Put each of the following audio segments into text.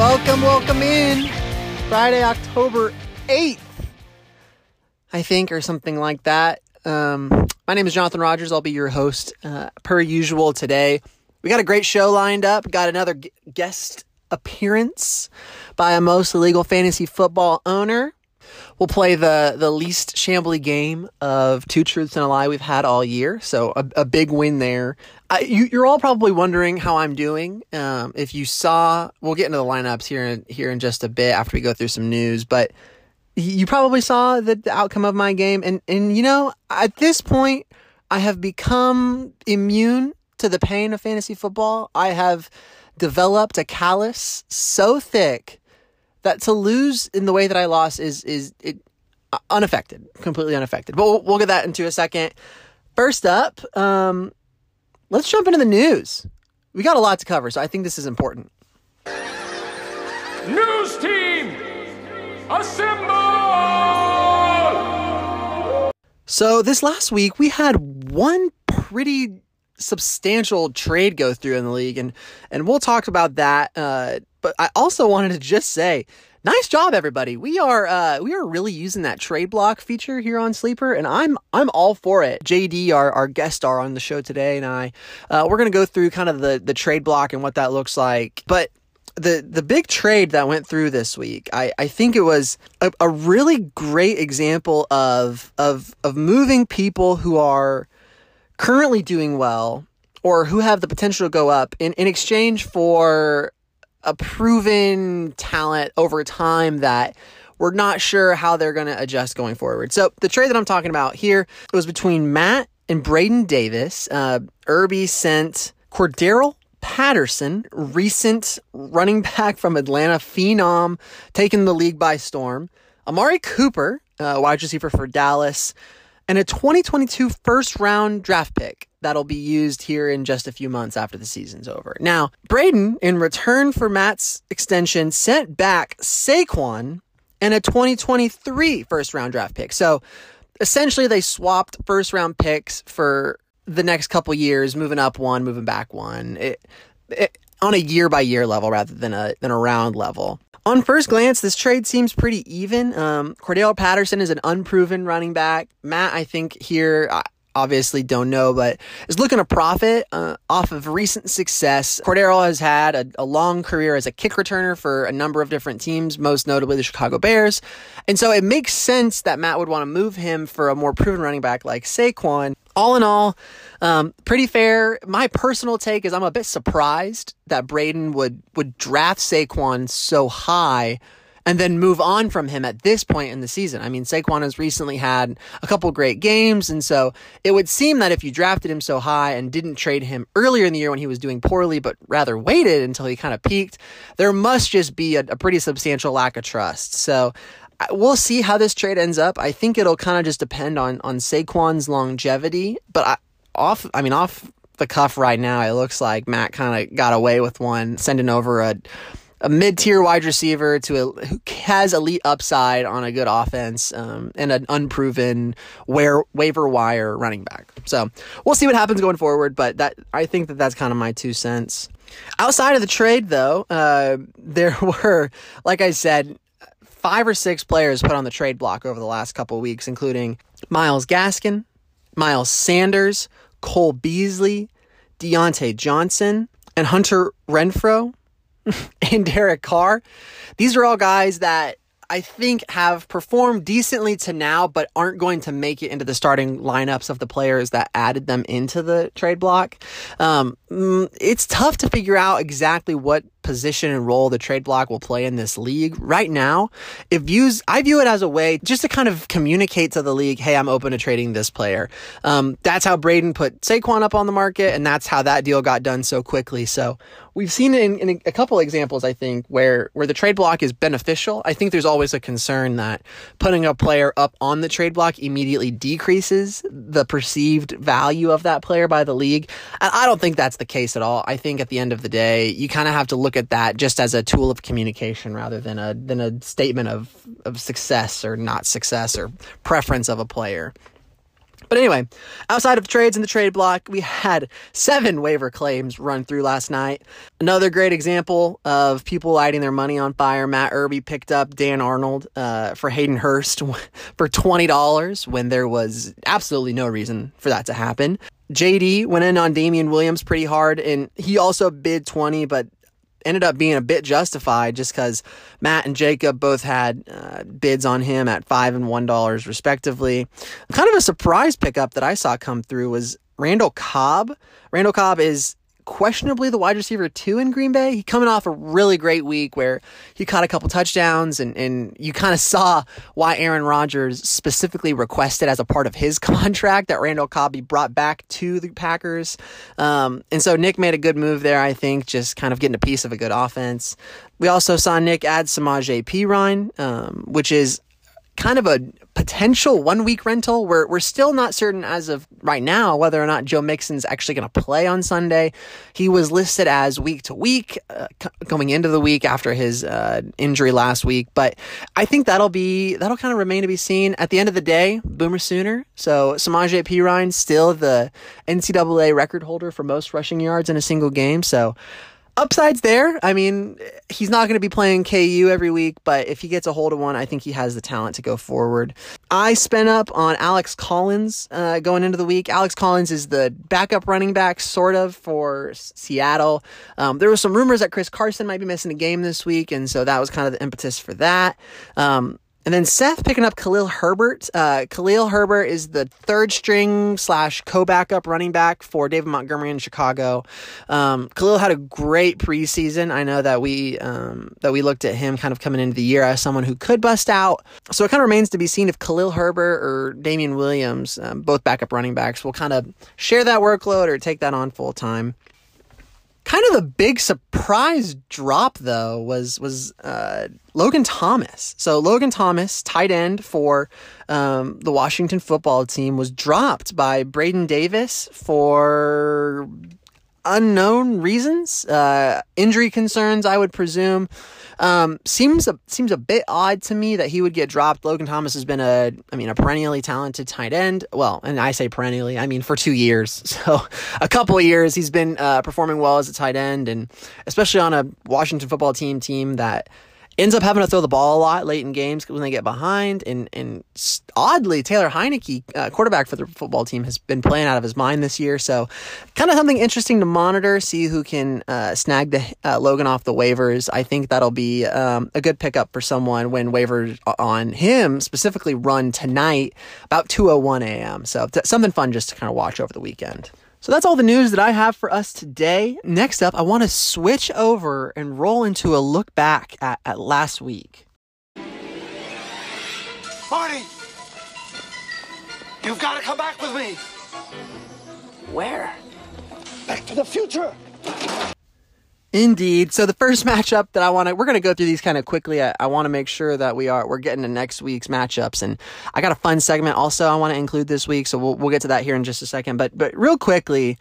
Welcome, welcome in. Friday, October 8th, I think, or something like that. Um, my name is Jonathan Rogers. I'll be your host uh, per usual today. We got a great show lined up. Got another g- guest appearance by a most illegal fantasy football owner. We'll play the the least shambly game of two truths and a lie we've had all year. So a, a big win there. I, you, you're all probably wondering how I'm doing. Um, if you saw, we'll get into the lineups here in, here in just a bit after we go through some news. But you probably saw the, the outcome of my game, and and you know at this point I have become immune to the pain of fantasy football. I have developed a callus so thick that to lose in the way that I lost is is it uh, unaffected, completely unaffected. But we'll, we'll get that into a second. First up, um, let's jump into the news. We got a lot to cover, so I think this is important. News team, assemble! So this last week we had one pretty substantial trade go through in the league, and and we'll talk about that. Uh, but I also wanted to just say, nice job, everybody. We are uh, we are really using that trade block feature here on Sleeper, and I'm I'm all for it. JD, our, our guest star on the show today, and I, uh, we're gonna go through kind of the the trade block and what that looks like, but. The, the big trade that went through this week, I, I think it was a, a really great example of, of of moving people who are currently doing well or who have the potential to go up in, in exchange for a proven talent over time that we're not sure how they're going to adjust going forward. So the trade that I'm talking about here was between Matt and Braden Davis. Uh, Irby sent Cordarrelle Patterson, recent running back from Atlanta, phenom, taking the league by storm. Amari Cooper, uh, wide receiver for Dallas, and a 2022 first round draft pick that'll be used here in just a few months after the season's over. Now, Braden, in return for Matt's extension, sent back Saquon and a 2023 first round draft pick. So essentially, they swapped first round picks for the next couple years, moving up one, moving back one, it, it, on a year by year level rather than a than a round level. On first glance, this trade seems pretty even. Um, Cordarrelle Patterson is an unproven running back. Matt, I think here. Obviously don't know, but is looking to profit uh, off of recent success. Cordarrelle has had a, a, long career as a kick returner for a number of different teams, most notably the Chicago Bears. And so it makes sense that Matt would want to move him for a more proven running back like Saquon. All in all, um, pretty fair. My personal take is I'm a bit surprised that Braden would would draft Saquon so high and then move on from him at this point in the season. I mean, Saquon has recently had a couple great games, and so it would seem that if you drafted him so high and didn't trade him earlier in the year when he was doing poorly, but rather waited until he kind of peaked, there must just be a, a pretty substantial lack of trust. So uh, we'll see how this trade ends up. I think it'll kind of just depend on on Saquon's longevity, but I, off, I mean, off the cuff right now, it looks like Matt kind of got away with one, sending over a a mid tier wide receiver to a who has elite upside on a good offense um, and an unproven where waiver wire running back. So we'll see what happens going forward. But that I think that that's kind of my two cents. Outside of the trade, though, uh, there were, like I said, five or six players put on the trade block over the last couple weeks, including Myles Gaskin, Miles Sanders, Cole Beasley, Diontae Johnson, and Hunter Renfrow and Derek Carr. These are all guys that I think have performed decently to now, but aren't going to make it into the starting lineups of the players that added them into the trade block. Um, mm, it's tough to figure out exactly what position and role the trade block will play in this league. Right now, it views I view it as a way just to kind of communicate to the league, hey, I'm open to trading this player. Um, that's how Braden put Saquon up on the market, and that's how that deal got done so quickly. So we've seen in, in a couple examples, I think, where where the trade block is beneficial. I think there's always a concern that putting a player up on the trade block immediately decreases the perceived value of that player by the league. I don't think that's the case at all. I think at the end of the day, you kind of have to look look at that just as a tool of communication rather than a than a statement of of success or not success or preference of a player. But anyway, outside of trades in the trade block, we had seven waiver claims run through last night. Another great example of people lighting their money on fire. Matt Irby picked up Dan Arnold uh, for Hayden Hurst for $20 when there was absolutely no reason for that to happen. JD went in on Damien Williams pretty hard, and he also bid 20, but ended up being a bit justified just because Matt and Jacob both had uh, bids on him at five and one dollars respectively. Kind of a surprise pickup that I saw come through was Randall Cobb. Randall Cobb is questionably the wide receiver two in Green Bay. He coming off a really great week where he caught a couple touchdowns and, and you kind of saw why Aaron Rodgers specifically requested as a part of his contract that Randall Cobb be brought back to the Packers. Um, and so Nick made a good move there, I think, just kind of getting a piece of a good offense. We also saw Nick add Samaje Perine, um, which is kind of a potential one week rental. We're, we're still not certain as of right now whether or not Joe Mixon's actually going to play on Sunday. He was listed as week to week uh, going into the week after his uh, injury last week, but I think that'll be that'll kind of remain to be seen. At the end of the day, Boomer Sooner. So Samaje Perine still the NCAA record holder for most rushing yards in a single game. So upsides there. I mean, he's not going to be playing KU every week, but if he gets a hold of one, I think he has the talent to go forward. I spent up on Alex Collins uh, going into the week. Alex Collins is the backup running back, sort of, for Seattle. Um, there were some rumors that Chris Carson might be missing a game this week, and so that was kind of the impetus for that. Um, and then Seth picking up Khalil Herbert. Uh, Khalil Herbert is the third string slash co backup running back for David Montgomery in Chicago. Um, Khalil had a great preseason. I know that we um, that we looked at him kind of coming into the year as someone who could bust out. So it kind of remains to be seen if Khalil Herbert or Damien Williams, um, both backup running backs, will kind of share that workload or take that on full time. Kind of the big surprise drop though was was uh, Logan Thomas. So Logan Thomas, tight end for um, the Washington football team, was dropped by Braden Davis for unknown reasons, uh, injury concerns, I would presume. Um, seems a, seems a bit odd to me that he would get dropped. Logan Thomas has been a, I mean, a perennially talented tight end. Well, and I say perennially, I mean for two years. So a couple of years he's been uh, performing well as a tight end, and especially on a Washington football team team that ends up having to throw the ball a lot late in games when they get behind. And and oddly, Taylor Heinicke, uh, quarterback for the football team, has been playing out of his mind this year. So, kind of something interesting to monitor. See who can uh, snag the uh, Logan off the waivers. I think that'll be um, a good pickup for someone when waivers on him specifically run tonight about 2:01 a.m. So something fun just to kind of watch over the weekend. So that's all the news that I have for us today. Next up, I want to switch over and roll into a look back at, at last week. Marty! You've got to come back with me! Where? Back to the future! Indeed. So the first matchup that I want to, we're going to go through these kind of quickly. I, I want to make sure that we are, we're getting to next week's matchups. And I got a fun segment also I want to include this week. So we'll, we'll get to that here in just a second. But, but real quickly,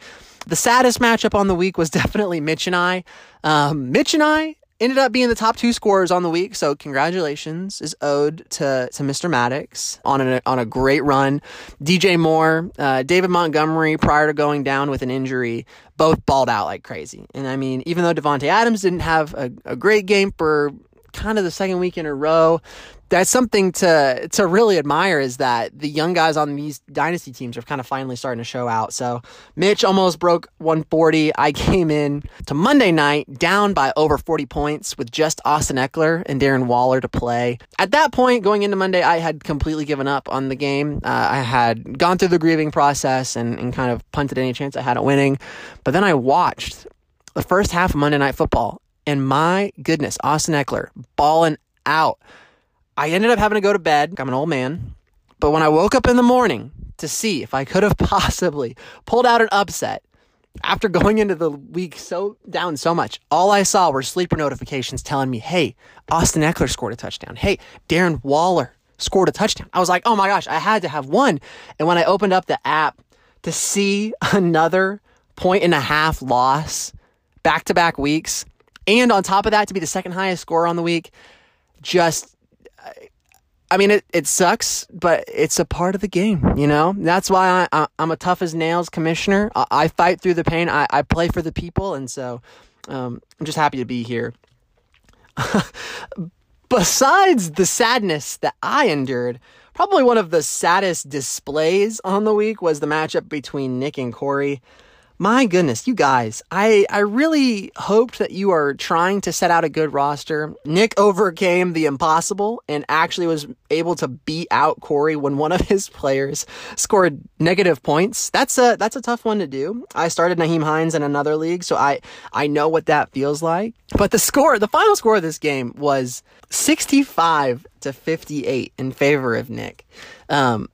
the saddest matchup on the week was definitely Mitch and I. Um, Mitch and I ended up being the top two scorers on the week. So congratulations is owed to to Mr. Maddox on a on a great run. DJ Moore, uh, David Montgomery, prior to going down with an injury, both balled out like crazy. And I mean, even though Davante Adams didn't have a, a great game for kind of the second week in a row, that's something to to really admire is that the young guys on these dynasty teams are kind of finally starting to show out. So Mitch almost broke 140. I came in to Monday night down by over 40 points with just Austin Ekeler and Darren Waller to play. At that point, going into Monday, I had completely given up on the game. Uh, I had gone through the grieving process and, and kind of punted any chance I had at winning. But then I watched the first half of Monday Night Football, and my goodness, Austin Ekeler balling out. I ended up having to go to bed. I'm an old man. But when I woke up in the morning to see if I could have possibly pulled out an upset after going into the week so down so much, all I saw were sleeper notifications telling me, hey, Austin Ekeler scored a touchdown. Hey, Darren Waller scored a touchdown. I was like, oh my gosh, I had to have one. And when I opened up the app to see another point and a half loss back to back weeks, and on top of that, to be the second highest scorer on the week, just I mean, it, it sucks, but it's a part of the game, you know? That's why I, am a tough as nails commissioner. I, I fight through the pain. I, I play for the people. And so um, I'm just happy to be here. Besides the sadness that I endured, probably one of the saddest displays on the week was the matchup between Nick and Corey my goodness, you guys, I, I really hoped that you are trying to set out a good roster. Nick overcame the impossible and actually was able to beat out Corey when one of his players scored negative points. That's a that's a tough one to do. I started Nyheim Hines in another league, so I I know what that feels like. But the score, the final score of this game was 65 to 58 in favor of Nick. Um,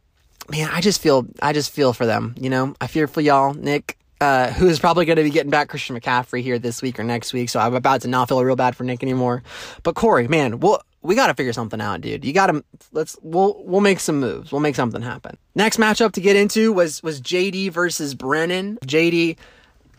man, I just feel I just feel for them. You know, I fear for y'all, Nick uh, who is probably going to be getting back Christian McCaffrey here this week or next week. So I'm about to not feel real bad for Nick anymore. But Corey, man, we'll, we got to figure something out, dude. You got to let's we'll we'll make some moves. We'll make something happen. Next matchup to get into was was JD versus Brennan. JD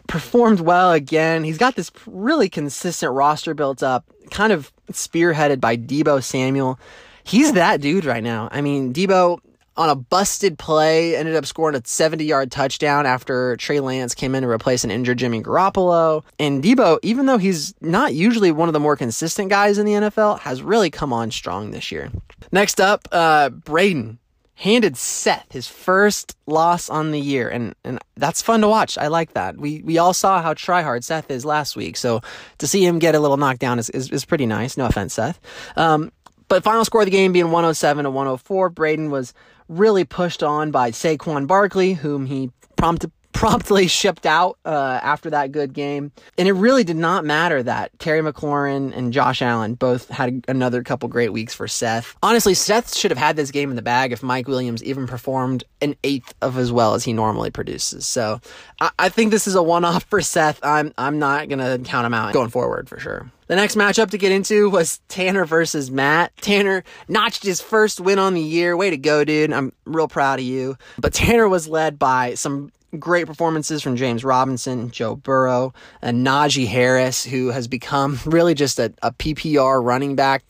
performed well again. He's got this really consistent roster built up, kind of spearheaded by Deebo Samuel. He's that dude right now. I mean, Deebo on a busted play, ended up scoring a 70 yard touchdown after Trey Lance came in to replace an injured Jimmy Garoppolo. And Deebo, even though he's not usually one of the more consistent guys in the NFL, has really come on strong this year. Next up, uh, Braden handed Seth his first loss on the year, and and that's fun to watch. I like that. We we all saw how tryhard Seth is last week, so to see him get a little knocked down is, is, is pretty nice. No offense, Seth. Um, but final score of the game being 107 to 104. Braden was really pushed on by Saquon Barkley, whom he prompted promptly shipped out uh, after that good game. And it really did not matter that Terry McLaurin and Josh Allen both had another couple great weeks for Seth. Honestly, Seth should have had this game in the bag if Mike Williams even performed an eighth of as well as he normally produces. So I, I think this is a one off for Seth. I'm I'm not gonna count him out going forward for sure. The next matchup to get into was Tanner versus Matt. Tanner notched his first win on the year. Way to go, dude. I'm real proud of you. But Tanner was led by some great performances from James Robinson, Joe Burrow, and Najee Harris, who has become really just a, a PPR running back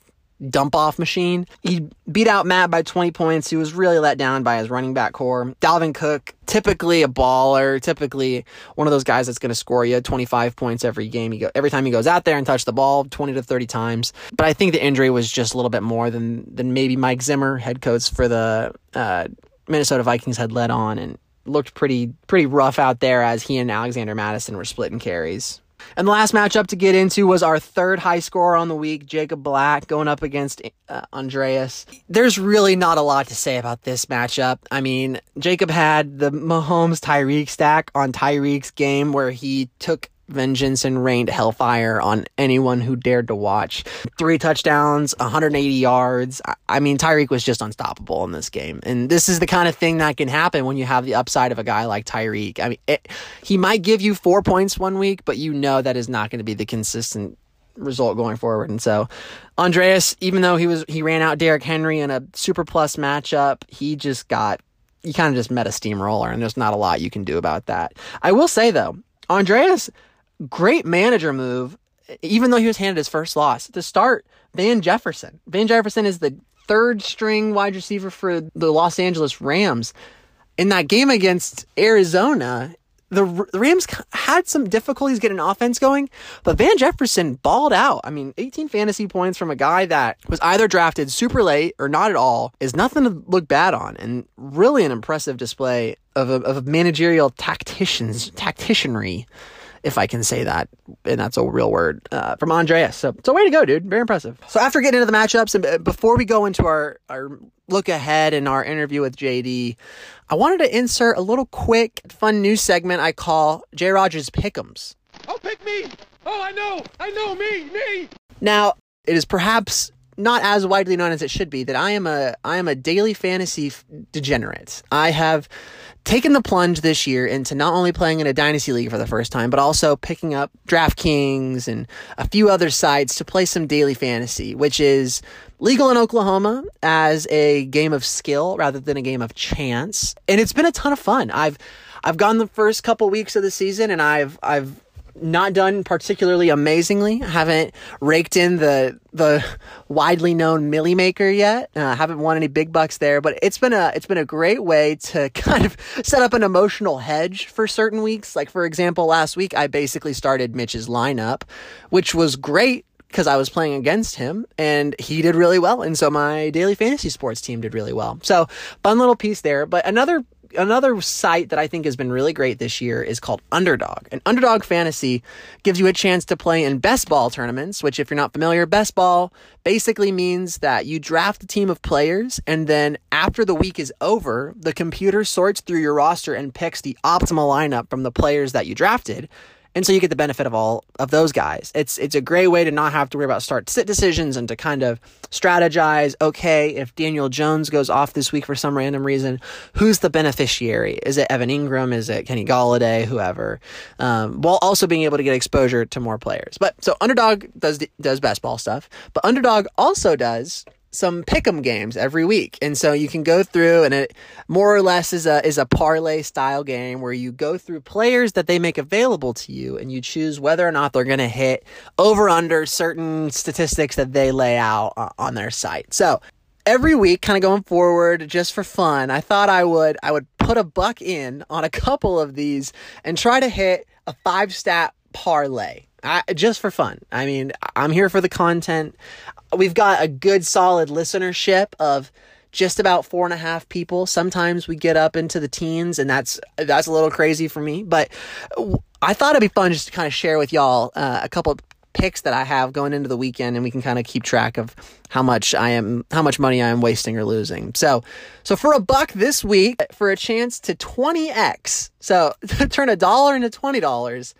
dump off machine. He beat out Matt by 20 points. He was really let down by his running back core. Dalvin Cook, typically a baller, typically one of those guys that's going to score you 25 points every game. He go, every time he goes out there and touch the ball 20 to 30 times. But I think the injury was just a little bit more than than maybe Mike Zimmer, head coach for the uh, Minnesota Vikings, had led on and looked pretty pretty rough out there as he and Alexander Mattison were splitting carries. And the last matchup to get into was our third high scorer on the week, Jacob Black, going up against uh, Andreas. There's really not a lot to say about this matchup. I mean, Jacob had the Mahomes Tyreek stack on Tyreek's game where he took vengeance and rained hellfire on anyone who dared to watch. Three touchdowns, 180 yards. I mean, Tyreek was just unstoppable in this game. And this is the kind of thing that can happen when you have the upside of a guy like Tyreek. I mean, it, he might give you four points one week, but you know that is not going to be the consistent result going forward. And so Andreas, even though he was he ran out Derrick Henry in a super plus matchup, he just got you kind of just met a steamroller and there's not a lot you can do about that. I will say though, Andreas great manager move, even though he was handed his first loss to start Van Jefferson. Van Jefferson is the third string wide receiver for the Los Angeles Rams. In that game against Arizona, the, Rams had some difficulties getting offense going, but Van Jefferson balled out. I mean, 18 fantasy points from a guy that was either drafted super late or not at all is nothing to look bad on, and really an impressive display of, of managerial tacticians tacticianry if I can say that, and that's a real word, uh, from Andreas. So, so way to go, dude. Very impressive. So after getting into the matchups and before we go into our, our look ahead in our interview with JD, I wanted to insert a little quick, fun news segment I call J. Rogers Pick'ems. Oh, pick me! Oh, I know! I know! Me! Me! Now, it is perhaps not as widely known as it should be that I am a I am a daily fantasy degenerate. I have taken the plunge this year into not only playing in a dynasty league for the first time, but also picking up DraftKings and a few other sites to play some daily fantasy, which is legal in Oklahoma as a game of skill rather than a game of chance. And it's been a ton of fun. I've I've gone the first couple weeks of the season and I've I've not done particularly amazingly. Haven't raked in the the widely known Milly Maker yet. Uh, haven't won any big bucks there, but it's been a it's been a great way to kind of set up an emotional hedge for certain weeks. Like for example, last week I basically started Mitch's lineup, which was great because I was playing against him and he did really well. And so my daily fantasy sports team did really well. So fun little piece there. But another another site that I think has been really great this year is called Underdog. And Underdog Fantasy gives you a chance to play in best ball tournaments, which, if you're not familiar, best ball basically means that you draft a team of players, and then after the week is over, the computer sorts through your roster and picks the optimal lineup from the players that you drafted. And so you get the benefit of all of those guys. It's it's a great way to not have to worry about start sit decisions and to kind of strategize. Okay, if Daniel Jones goes off this week for some random reason, who's the beneficiary? Is it Evan Engram? Is it Kenny Golladay? Whoever. Um, while also being able to get exposure to more players. But so Underdog does does best ball stuff, but Underdog also does some pick'em games every week. And so you can go through and it more or less is a is a parlay style game where you go through players that they make available to you and you choose whether or not they're going to hit over under certain statistics that they lay out uh, on their site. So every week kind of going forward just for fun, I thought I would I would put a buck in on a couple of these and try to hit a five stat parlay. I, just for fun. I mean, I'm here for the content we've got a good solid listenership of just about four and a half people. Sometimes we get up into the teens, and that's that's a little crazy for me. But I thought it'd be fun just to kind of share with y'all uh, a couple picks that I have going into the weekend, and we can kind of keep track of how much I am, how much money I am wasting or losing. So, so for a buck this week, for a chance to twenty x, so turn a dollar into twenty dollars.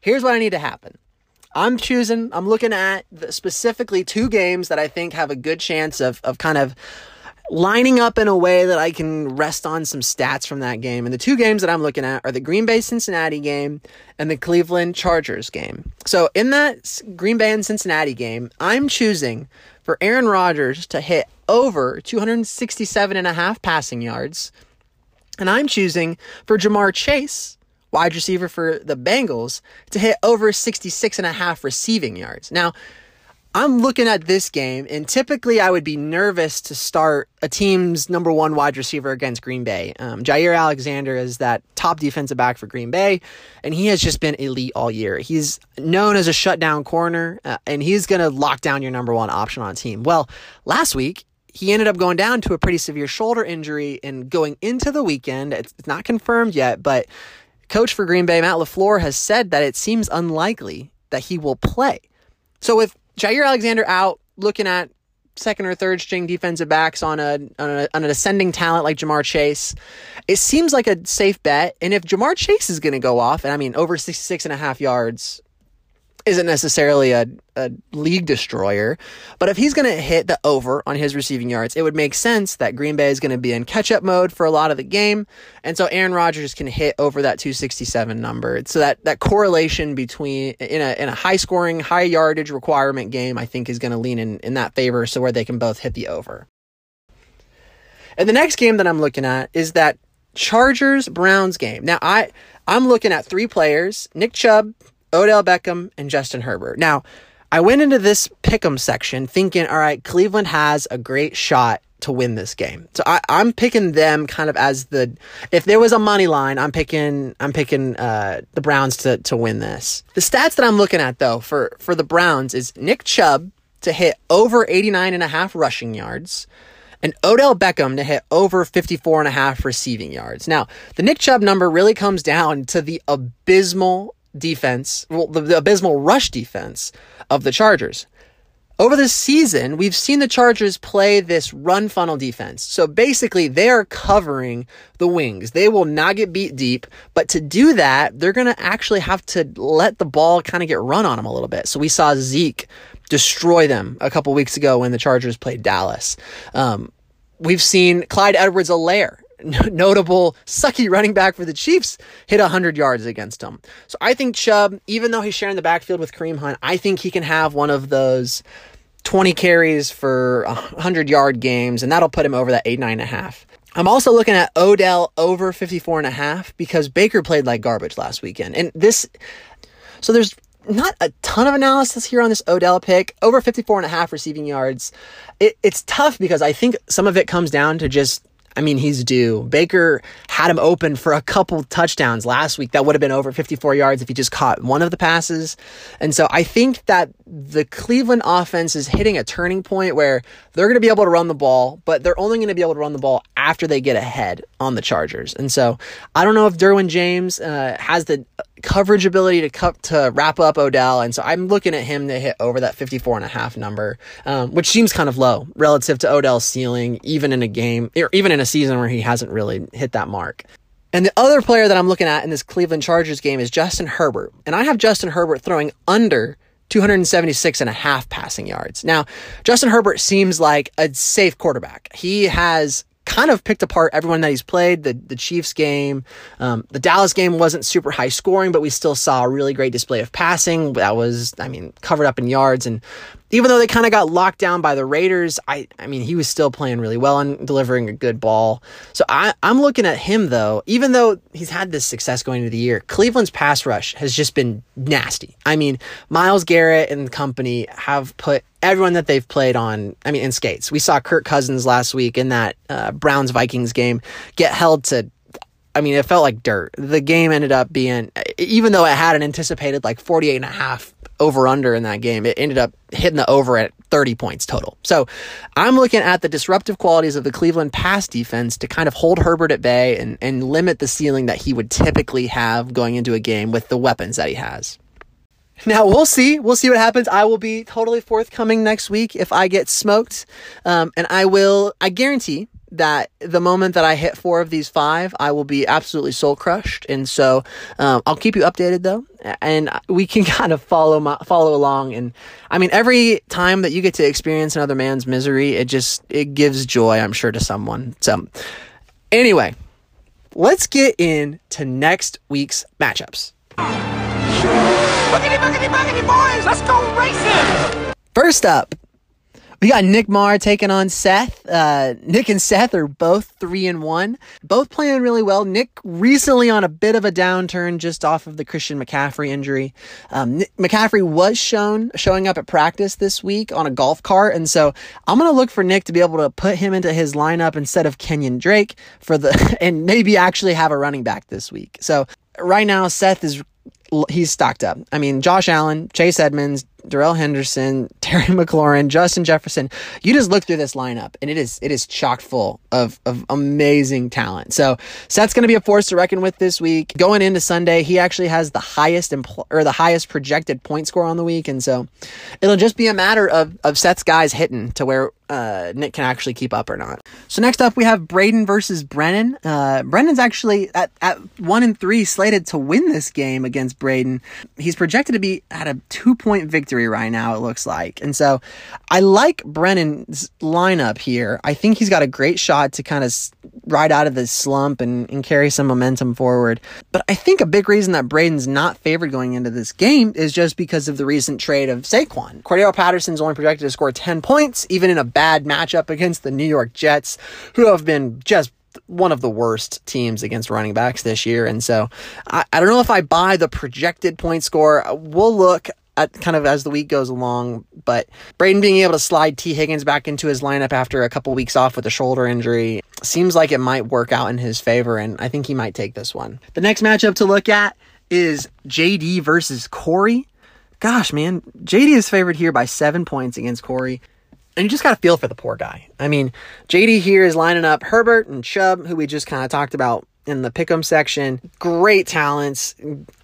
Here's what I need to happen. I'm choosing, I'm looking at specifically two games that I think have a good chance of, of kind of lining up in a way that I can rest on some stats from that game. And the two games that I'm looking at are the Green Bay Cincinnati game and the Cleveland Chargers game. So in that Green Bay and Cincinnati game, I'm choosing for Aaron Rodgers to hit over 267 and a half passing yards. And I'm choosing for Ja'Marr Chase wide receiver for the Bengals, to hit over 66 and a half receiving yards. Now, I'm looking at this game, and typically I would be nervous to start a team's number one wide receiver against Green Bay. Um, Jaire Alexander is that top defensive back for Green Bay, and he has just been elite all year. He's known as a shutdown corner, uh, and he's going to lock down your number one option on team. Well, last week, he ended up going down to a pretty severe shoulder injury and going into the weekend. It's not confirmed yet, but Coach for Green Bay, Matt LaFleur, has said that it seems unlikely that he will play. So with Jaire Alexander out, looking at second or third string defensive backs on a, on a on an ascending talent like Ja'Marr Chase, it seems like a safe bet. And if Ja'Marr Chase is going to go off, and I mean over 66 and a half yards isn't necessarily a, a league destroyer, but if he's going to hit the over on his receiving yards, it would make sense that Green Bay is going to be in catch up mode for a lot of the game. And so Aaron Rodgers can hit over that 267 number. So that, that correlation between in a, in a high scoring, high yardage requirement game, I think is going to lean in, in that favor. So where they can both hit the over. And the next game that I'm looking at is that Chargers Browns game. Now I, I'm looking at three players, Nick Chubb, Odell Beckham, and Justin Herbert. Now, I went into this pick'em section thinking, all right, Cleveland has a great shot to win this game. So I, am picking them kind of as the if there was a money line, I'm picking I'm picking uh, the Browns to to win this. The stats that I'm looking at though for for the Browns is Nick Chubb to hit over 89 and a half rushing yards and Odell Beckham to hit over 54 and a half receiving yards. Now, the Nick Chubb number really comes down to the abysmal defense, well, the, the abysmal rush defense of the Chargers. Over the season, we've seen the Chargers play this run funnel defense. So basically, they are covering the wings. They will not get beat deep, but to do that, they're going to actually have to let the ball kind of get run on them a little bit. So we saw Zeke destroy them a couple weeks ago when the Chargers played Dallas. Um, we've seen Clyde Edwards Helaire notable sucky running back for the Chiefs hit 100 yards against him. So I think Chubb, even though he's sharing the backfield with Kareem Hunt, I think he can have one of those 20 carries for 100 yard games, and that'll put him over that 8, 9.5. I'm also looking at Odell over 54 and a half because Baker played like garbage last weekend. And this So there's not a ton of analysis here on this Odell pick. Over 54 and a half receiving yards. It, it's tough because I think some of it comes down to just I mean, he's due. Baker had him open for a couple touchdowns last week that would have been over 54 yards if he just caught one of the passes. And so I think that the Cleveland offense is hitting a turning point where they're going to be able to run the ball, but they're only going to be able to run the ball after they get ahead on the Chargers. And so I don't know if Derwin James uh, has the coverage ability to cup to wrap up Odell. And so I'm looking at him to hit over that 54 and a half number, um, which seems kind of low relative to Odell's ceiling, even in a game or even in a season where he hasn't really hit that mark. And the other player that I'm looking at in this Cleveland Chargers game is Justin Herbert. And I have Justin Herbert throwing under 276 and a half passing yards. Now, Justin Herbert seems like a safe quarterback. He has kind of picked apart everyone that he's played. The the Chiefs game, um, the Dallas game wasn't super high scoring, but we still saw a really great display of passing. That was, I mean, covered up in yards. And even though they kind of got locked down by the Raiders, I I mean, he was still playing really well and delivering a good ball. So I I'm looking at him though, even though he's had this success going into the year, Cleveland's pass rush has just been nasty. I mean, Myles Garrett and company have put everyone that they've played on, I mean, in skates. We saw Kirk Cousins last week in that uh, Browns Vikings game get held to. I mean, it felt like dirt. The game ended up being, even though it had an anticipated like 48 and a half over under in that game, it ended up hitting the over at 30 points total. So I'm looking at the disruptive qualities of the Cleveland pass defense to kind of hold Herbert at bay and, and limit the ceiling that he would typically have going into a game with the weapons that he has. Now we'll see. We'll see what happens. I will be totally forthcoming next week if I get smoked, um, and I will. I guarantee that the moment that I hit four of these five, I will be absolutely soul crushed. And so um, I'll keep you updated though, and we can kind of follow my, follow along. And I mean, every time that you get to experience another man's misery, it just it gives joy, I'm sure, to someone. So anyway, let's get into next week's matchups. Boogity, boogity, boogity, boys! Let's go racing! First up, we got Nick Marr taking on Seth. Uh, Nick and Seth are both three and one, both playing really well. Nick recently on a bit of a downturn just off of the Christian McCaffrey injury. Um, Nick, McCaffrey was shown showing up at practice this week on a golf cart, and so I'm gonna look for Nick to be able to put him into his lineup instead of Kenyan Drake for the and maybe actually have a running back this week. So right now, Seth is he's stocked up. I mean, Josh Allen, Chase Edmonds, Darrell Henderson, Terry McLaurin, Justin Jefferson. You just look through this lineup and it is it is chock full of, of amazing talent. So Seth's going to be a force to reckon with this week. Going into Sunday, he actually has the highest impl- or the highest projected point score on the week, and so it'll just be a matter of of Seth's guys hitting to where uh, Nick can actually keep up or not. So next up, we have Braden versus Brennan. Uh, Brennan's actually at, at one and three slated to win this game against Braden. He's projected to be at a two point victory right now, it looks like. And so I like Brennan's lineup here. I think he's got a great shot to kind of ride out of this slump and, and carry some momentum forward. But I think a big reason that Braden's not favored going into this game is just because of the recent trade of Saquon. Cordarrelle Patterson's only projected to score 10 points, even in a bad matchup against the New York Jets, who have been just one of the worst teams against running backs this year. And so I, I don't know if I buy the projected point score. We'll look at kind of as the week goes along, but Braden being able to slide Tee Higgins back into his lineup after a couple weeks off with a shoulder injury seems like it might work out in his favor, and I think he might take this one. The next matchup to look at is JD versus Corey. Gosh, man, JD is favored here by seven points against Corey and you just got to feel for the poor guy. I mean, JD here is lining up Herbert and Chubb, who we just kind of talked about in the pick'em section. Great talents.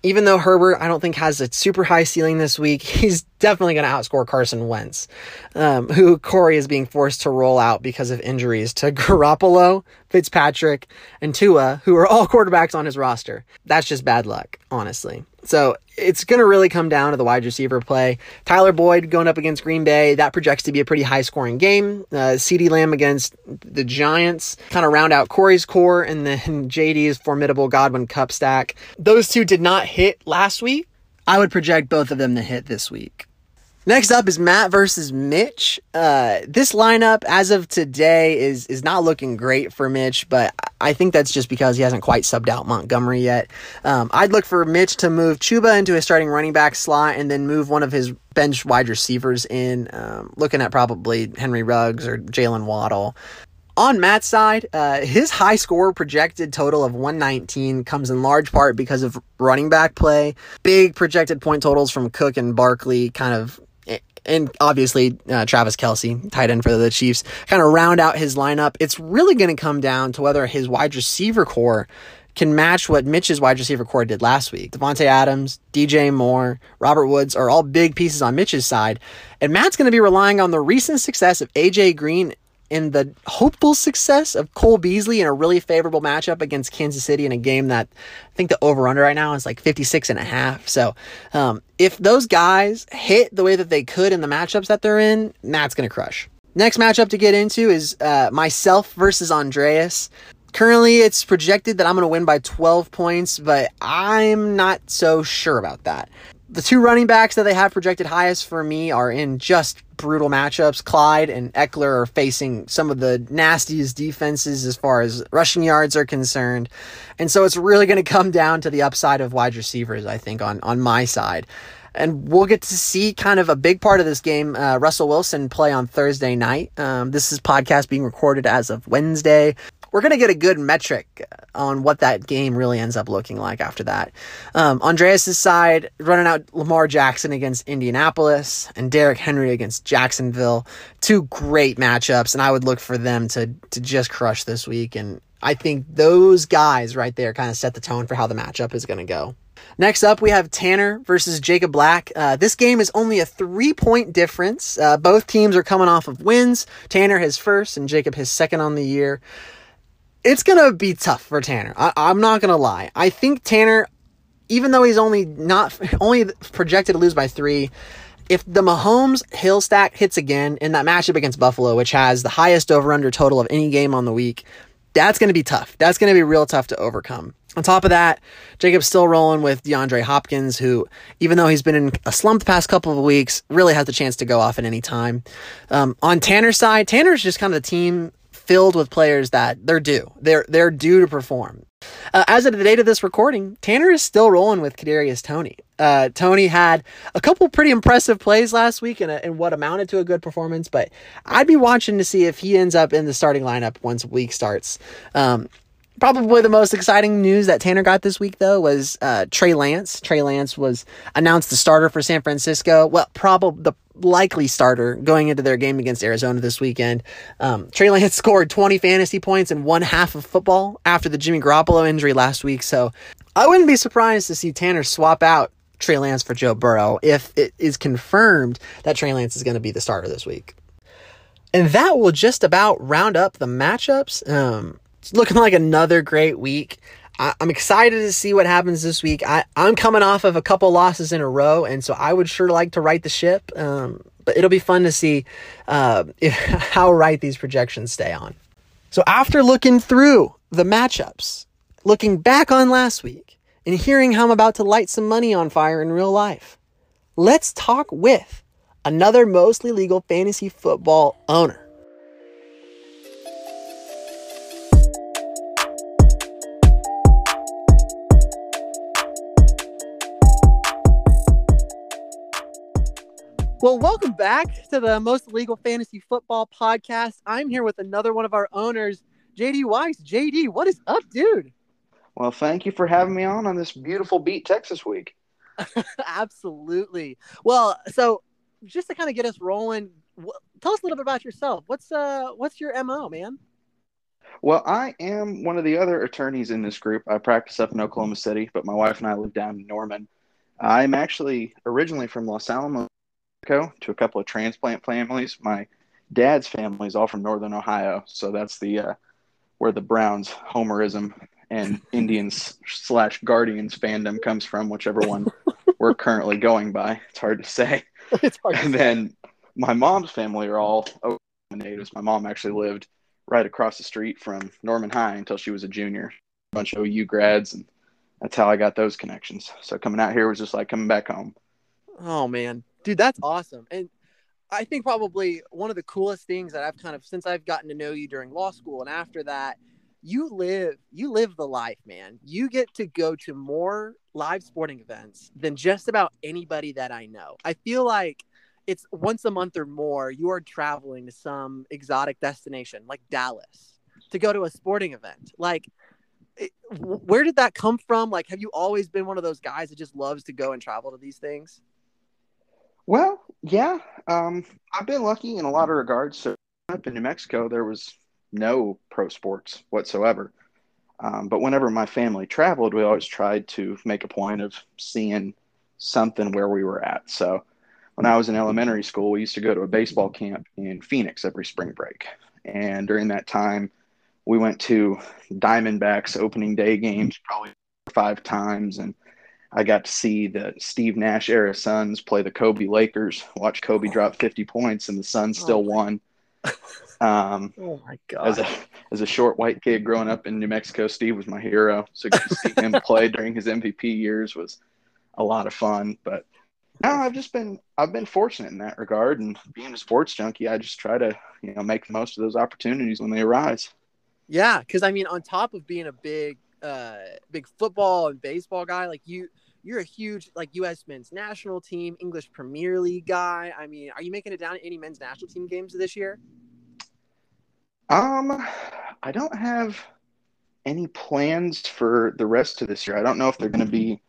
Even though Herbert, I don't think has a super high ceiling this week, he's definitely going to outscore Carson Wentz, um, who Corey is being forced to roll out because of injuries to Garoppolo, Fitzpatrick, and Tua, who are all quarterbacks on his roster. That's just bad luck, honestly. So it's going to really come down to the wide receiver play. Tyler Boyd going up against Green Bay, that projects to be a pretty high scoring game. Uh, CeeDee Lamb against the Giants, kind of round out Corey's core, and then JD's formidable Godwin Kupp stack. Those two did not hit last week. I would project both of them to hit this week. Next up is Matt versus Mitch. Uh, this lineup, as of today, is is not looking great for Mitch, but I think that's just because he hasn't quite subbed out Montgomery yet. Um, I'd look for Mitch to move Chuba into a starting running back slot and then move one of his bench wide receivers in, um, looking at probably Henry Ruggs or Jaylen Waddle. On Matt's side, uh, his high score projected total of 119 comes in large part because of running back play. Big projected point totals from Cook and Barkley kind of and obviously uh, Travis Kelce, tight end for the Chiefs, kind of round out his lineup. It's really going to come down to whether his wide receiver core can match what Mitch's wide receiver core did last week. Davante Adams, DJ Moore, Robert Woods are all big pieces on Mitch's side, and Matt's going to be relying on the recent success of AJ Green in the hopeful success of Cole Beasley in a really favorable matchup against Kansas City in a game that I think the over under right now is like 56 and a half. So, um, if those guys hit the way that they could in the matchups that they're in, Matt's going to crush. Next matchup to get into is uh, myself versus Andreas. Currently, it's projected that I'm going to win by 12 points, but I'm not so sure about that. The two running backs that they have projected highest for me are in just brutal matchups. Clyde and Ekeler are facing some of the nastiest defenses as far as rushing yards are concerned. And so it's really going to come down to the upside of wide receivers, I think, on, on my side. And we'll get to see kind of a big part of this game. Uh, Russell Wilson play on Thursday night. Um, this is podcast being recorded as of Wednesday we're going to get a good metric on what that game really ends up looking like after that. Um, Andreas' side, running out Lamar Jackson against Indianapolis and Derrick Henry against Jacksonville. Two great matchups, and I would look for them to, to just crush this week. And I think those guys right there kind of set the tone for how the matchup is going to go. Next up, we have Tanner versus Jacob Black. Uh, this game is only a three point difference. Uh, both teams are coming off of wins. Tanner his first and Jacob his second on the year it's gonna be tough for Tanner. I, I'm not gonna lie. I think Tanner, even though he's only not only projected to lose by three, if the Mahomes Hill stack hits again in that matchup against Buffalo, which has the highest over under total of any game on the week, that's going to be tough. That's going to be real tough to overcome. On top of that, Jacob's still rolling with DeAndre Hopkins, who, even though he's been in a slump the past couple of weeks, really has the chance to go off at any time. Um, on Tanner's side, Tanner's just kind of the team filled with players that they're due. They're they're due to perform. Uh, as of the date of this recording, Tanner is still rolling with Kadarius Toney. Uh, Toney had a couple pretty impressive plays last week and, and what amounted to a good performance, but I'd be watching to see if he ends up in the starting lineup once week starts. Um, Probably the most exciting news that Tanner got this week, though, was uh, Trey Lance. Trey Lance was announced the starter for San Francisco. Well, probably the likely starter going into their game against Arizona this weekend. Um, Trey Lance scored 20 fantasy points in one half of football after the Jimmy Garoppolo injury last week. So I wouldn't be surprised to see Tanner swap out Trey Lance for Joe Burrow if it is confirmed that Trey Lance is going to be the starter this week. And that will just about round up the matchups. Um, it's looking like another great week. I, am excited to see what happens this week. I, I'm coming off of a couple losses in a row, and so I would sure like to right the ship. Um, but it'll be fun to see uh, if, how right these projections stay on. So after looking through the matchups, looking back on last week, and hearing how I'm about to light some money on fire in real life, let's talk with another mostly legal fantasy football owner. Well, welcome back to the most legal fantasy football podcast. I'm here with another one of our owners, JD Weiss. JD, what is up, dude? Well, thank you for having me on on this beautiful Beat Texas week. Absolutely. Well, so just to kind of get us rolling, tell us a little bit about yourself. What's uh, what's your mo, man? Well, I am one of the other attorneys in this group. I practice up in Oklahoma City, but my wife and I live down in Norman. I'm actually originally from Los Alamos, to a couple of transplant families. My dad's family is all from Northern Ohio, so that's the uh, where the Browns homerism and Indians slash Guardians fandom comes from, whichever one we're currently going by. It's hard to say. It's hard. and then my mom's family are all natives. My mom actually lived right across the street from Norman High until she was a junior. A bunch of OU grads, and that's how I got those connections. So coming out here was just like coming back home. Oh man, dude, that's awesome. And I think probably one of the coolest things that I've kind of since I've gotten to know you during law school and after that, you live you live the life, man. You get to go to more live sporting events than just about anybody that I know. I feel like it's once a month or more you are traveling to some exotic destination like Dallas to go to a sporting event. Like eh, it, where did that come from? Like have you always been one of those guys that just loves to go and travel to these things? Well, yeah, um, I've been lucky in a lot of regards. So up in New Mexico, there was no pro sports whatsoever. Um, but whenever my family traveled, we always tried to make a point of seeing something where we were at. So when I was in elementary school, we used to go to a baseball camp in Phoenix every spring break. And during that time, we went to Diamondbacks opening day games probably five times. And I got to see the Steve Nash era Suns play the Kobe Lakers, watch Kobe drop 50 points, and the Suns still Oh. won. Um, Oh my god. as a as a short white kid growing up in New Mexico, Steve was my hero. So to see him play during his MVP years was a lot of fun. But no, I've just been I've been fortunate in that regard, and being a sports junkie, I just try to you know make the most of those opportunities when they arise. Yeah, because I mean, on top of being a big, uh, big football and baseball guy, like you, you're a huge like U.S. men's national team, English Premier League guy. I mean, are you making it down to any men's national team games this year? Um, I don't have any plans for the rest of this year. I don't know if they're going to be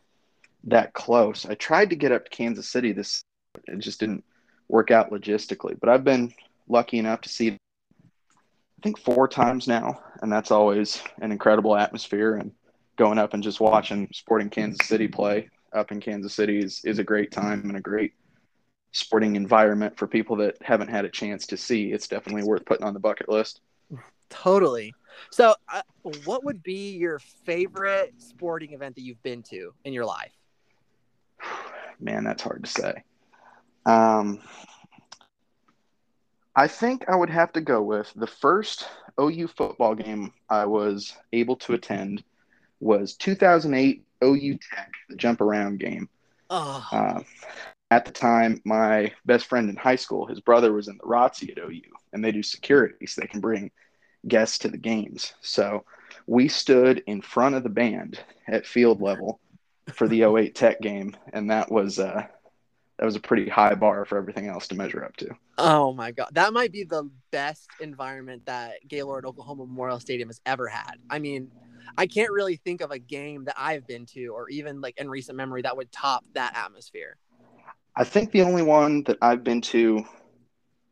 that close. I tried to get up to Kansas City this, it just didn't work out logistically. But I've been lucky enough to see, I think four times now, and that's always an incredible atmosphere. And going up and just watching Sporting Kansas City play up in Kansas City is is a great time and a great sporting environment for people that haven't had a chance to see. It's definitely worth putting on the bucket list. Totally. So, uh, what would be your favorite sporting event that you've been to in your life? Man, that's hard to say. Um, I think I would have to go with the first OU football game I was able to attend was 2008 OU Tech, the jump around game. Oh, Uh, at the time, my best friend in high school, his brother was in the ROTC at OU, and they do security so they can bring guests to the games. So we stood in front of the band at field level for the 08 Tech game, and that was uh, that was a pretty high bar for everything else to measure up to. oh my god, that might be the best environment that Gaylord Oklahoma Memorial Stadium has ever had. I mean, I can't really think of a game that I've been to, or even like in recent memory, that would top that atmosphere. I think the only one that I've been to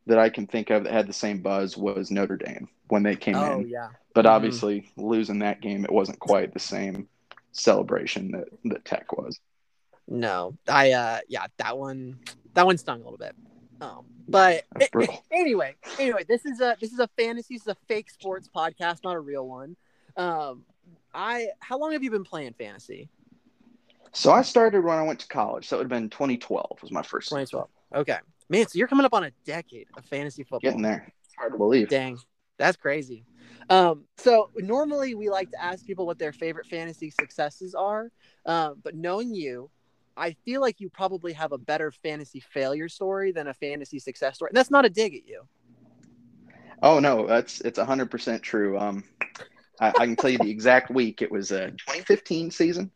that I can think of that had the same buzz was Notre Dame when they came Oh in. yeah. But Mhm. obviously, losing that game, it wasn't quite the same celebration that, that Tech was. No, I uh yeah, that one that one stung a little bit. Um, but brutal. anyway, anyway, this is a this is a fantasy, this is a fake sports podcast, not a real one. Um, I how long have you been playing fantasy? So I started when I went to college. So it would have been 2012 was my first season. 2012. Okay, man, so you're coming up on a decade of fantasy football. Getting there. It's hard to believe. Dang, that's crazy. Um, so normally we like to ask people what their favorite fantasy successes are, um, but knowing you, I feel like you probably have a better fantasy failure story than a fantasy success story. And that's not a dig at you. Oh no, that's it's 100% true. Um, I, I can tell you the exact week. It was a 2015 season,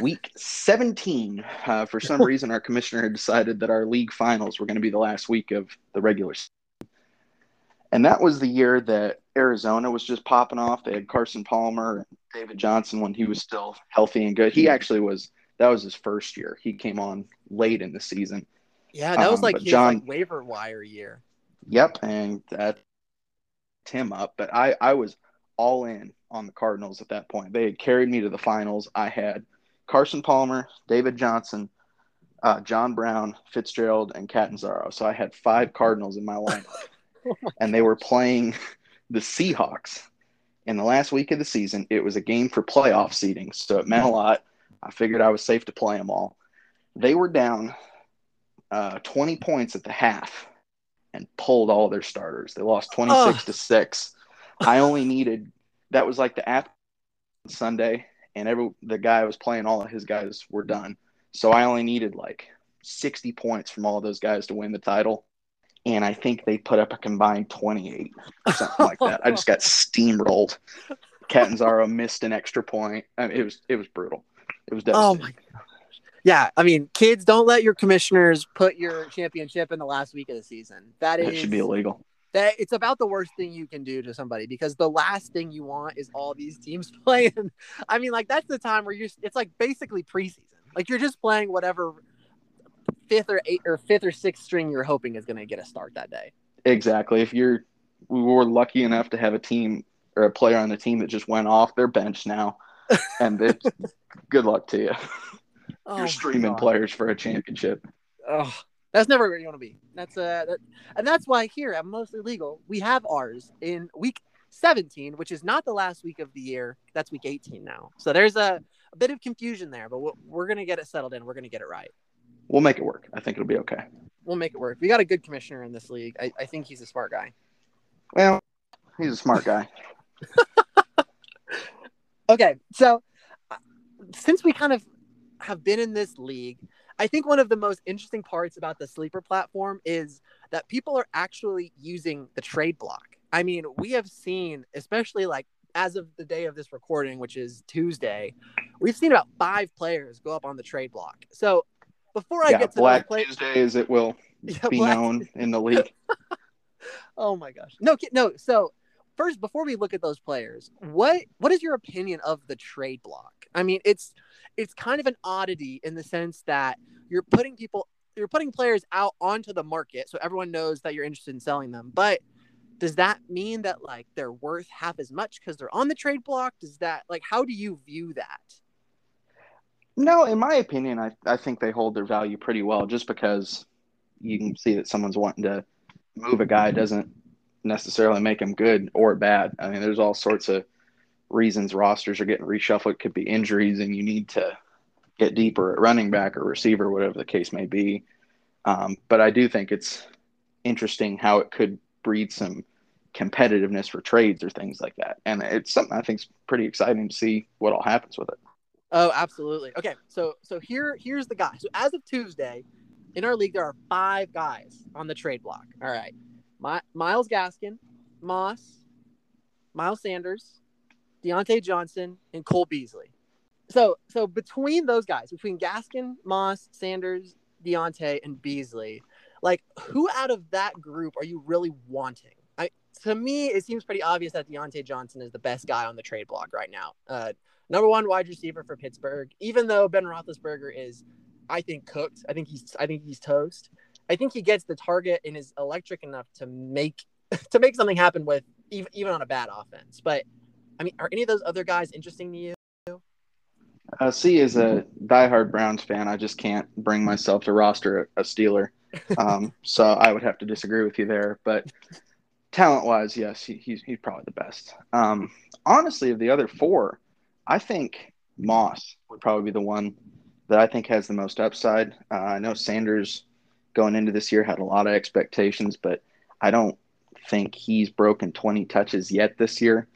week 17. Uh, for some reason, our commissioner had decided that our league finals were going to be the last week of the regular season. And that was the year that Arizona was just popping off. They had Carson Palmer and David Johnson when he was still healthy and good. He actually was, that was his first year. He came on late in the season. Yeah, that was Um, like his John- like waiver wire year. Yep, and that him up. But I, I was all in on the Cardinals at that point. They had carried me to the finals. I had Carson Palmer, David Johnson, uh, John Brown, Fitzgerald, and Catanzaro. So I had five Cardinals in my lineup, and they were playing the Seahawks in the last week of the season. It was a game for playoff seeding, so it meant a lot. I figured I was safe to play them all. They were down uh, 20 points at the half and pulled all their starters. They lost 26 Ugh. to 6. I only needed that was like the app Sunday and every the guy I was playing all of his guys were done. So I only needed like 60 points from all those guys to win the title. And I think they put up a combined 28 or something like that. I just got steamrolled. Catanzaro missed an extra point. I mean, it was it was brutal. It was Oh my gosh. Yeah, I mean, kids, don't let your commissioners put your championship in the last week of the season. That That is should be illegal. that it's about the worst thing you can do to somebody because the last thing you want is all these teams playing. I mean, like that's the time where you're. It's like basically preseason. Like you're just playing whatever fifth or eight or fifth or sixth string you're hoping is going to get a start that day. Exactly. If you're, we were lucky enough to have a team or a player on the team that just went off their bench now, and it, good luck to you. Oh you're streaming God. players for a championship. Oh, that's never where you want to be. That's uh, that, and that's why here at Mostly Legal we have ours in week 17, which is not the last week of the year. That's week 18 now. So there's a, a bit of confusion there, but we're, we're gonna get it settled in. We're gonna get it right. We'll make it work. I think it'll be okay. We'll make it work. We got a good commissioner in this league. I, I think he's a smart guy. Well, he's a smart guy. Okay, so uh, since we kind of have been in this league, I think one of the most interesting parts about the sleeper platform is that people are actually using the trade block. I mean, we have seen, especially like as of the day of this recording, which is Tuesday, we've seen about five players go up on the trade block. So before I yeah, get to Black play- Tuesday, as it will Yeah, be Black- known in the league. Oh my gosh. No, no. So first, before we look at those players, what what is your opinion of the trade block? I mean, it's it's kind of an oddity in the sense that you're putting people you're putting players out onto the market so everyone knows that you're interested in selling them. But does that mean that like they're worth half as much because they're on the trade block? Does that like how do you view that? No, in my opinion, I, I think they hold their value pretty well just because you can see that someone's wanting to move a guy doesn't necessarily make him good or bad. I mean, there's all sorts of reasons rosters are getting reshuffled. It could be injuries and you need to get deeper at running back or receiver, whatever the case may be. Um, but I do think it's interesting how it could breed some competitiveness for trades or things like that. And it's something I think is pretty exciting to see what all happens with it. Oh, absolutely. Okay, so so here here's the guy. So as of Tuesday, in our league, there are five guys on the trade block. All right, My, Myles Gaskin, Moss, Miles Sanders, Diontae Johnson, and Cole Beasley. So so between those guys, between Gaskin, Moss, Sanders, Diontae, and Beasley, like who out of that group are you really wanting? I to me, it seems pretty obvious that Diontae Johnson is the best guy on the trade block right now. Uh, number one wide receiver for Pittsburgh. Even though Ben Roethlisberger is, I think, cooked. I think he's, I think he's toast. I think he gets the target and is electric enough to make to make something happen with even even on a bad offense. But I mean, are any of those other guys interesting to you? Uh, C is a diehard Browns fan. I just can't bring myself to roster a, a Steeler. Um, so I would have to disagree with you there. But talent wise, yes, he, he's, he's probably the best. Um, honestly, of the other four, I think Moss would probably be the one that I think has the most upside. Uh, I know Sanders going into this year had a lot of expectations, but I don't think he's broken 20 touches yet this year.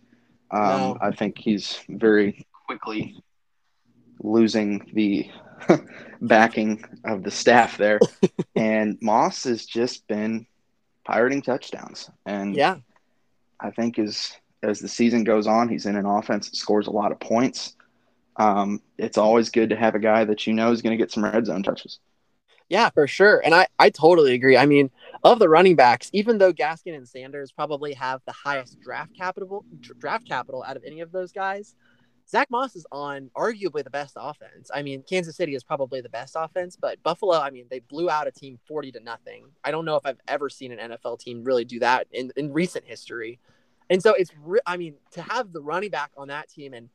Um, No. I think he's very quickly losing the backing of the staff there. and Moss has just been pirating touchdowns. And Yeah, I think as as the season goes on, he's in an offense that scores a lot of points. Um, it's always good to have a guy that you know is going to get some red zone touches. Yeah, for sure. And I I totally agree. I mean, of the running backs, even though Gaskin and Sanders probably have the highest draft capital draft capital out of any of those guys. Zach Moss is on arguably the best offense. I mean, Kansas City is probably the best offense, but Buffalo, I mean, they blew out a team 40 to nothing. I don't know if I've ever seen an NFL team really do that in, in recent history. And so it's, re- I mean, to have the running back on that team, and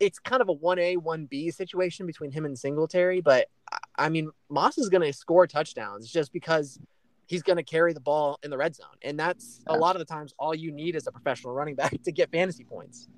it's kind of a 1A, 1B situation between him and Singletary, but I- mean, Moss is going to score touchdowns just because he's going to carry the ball in the red zone. And that's a lot of the times all you need is a professional running back to get fantasy points.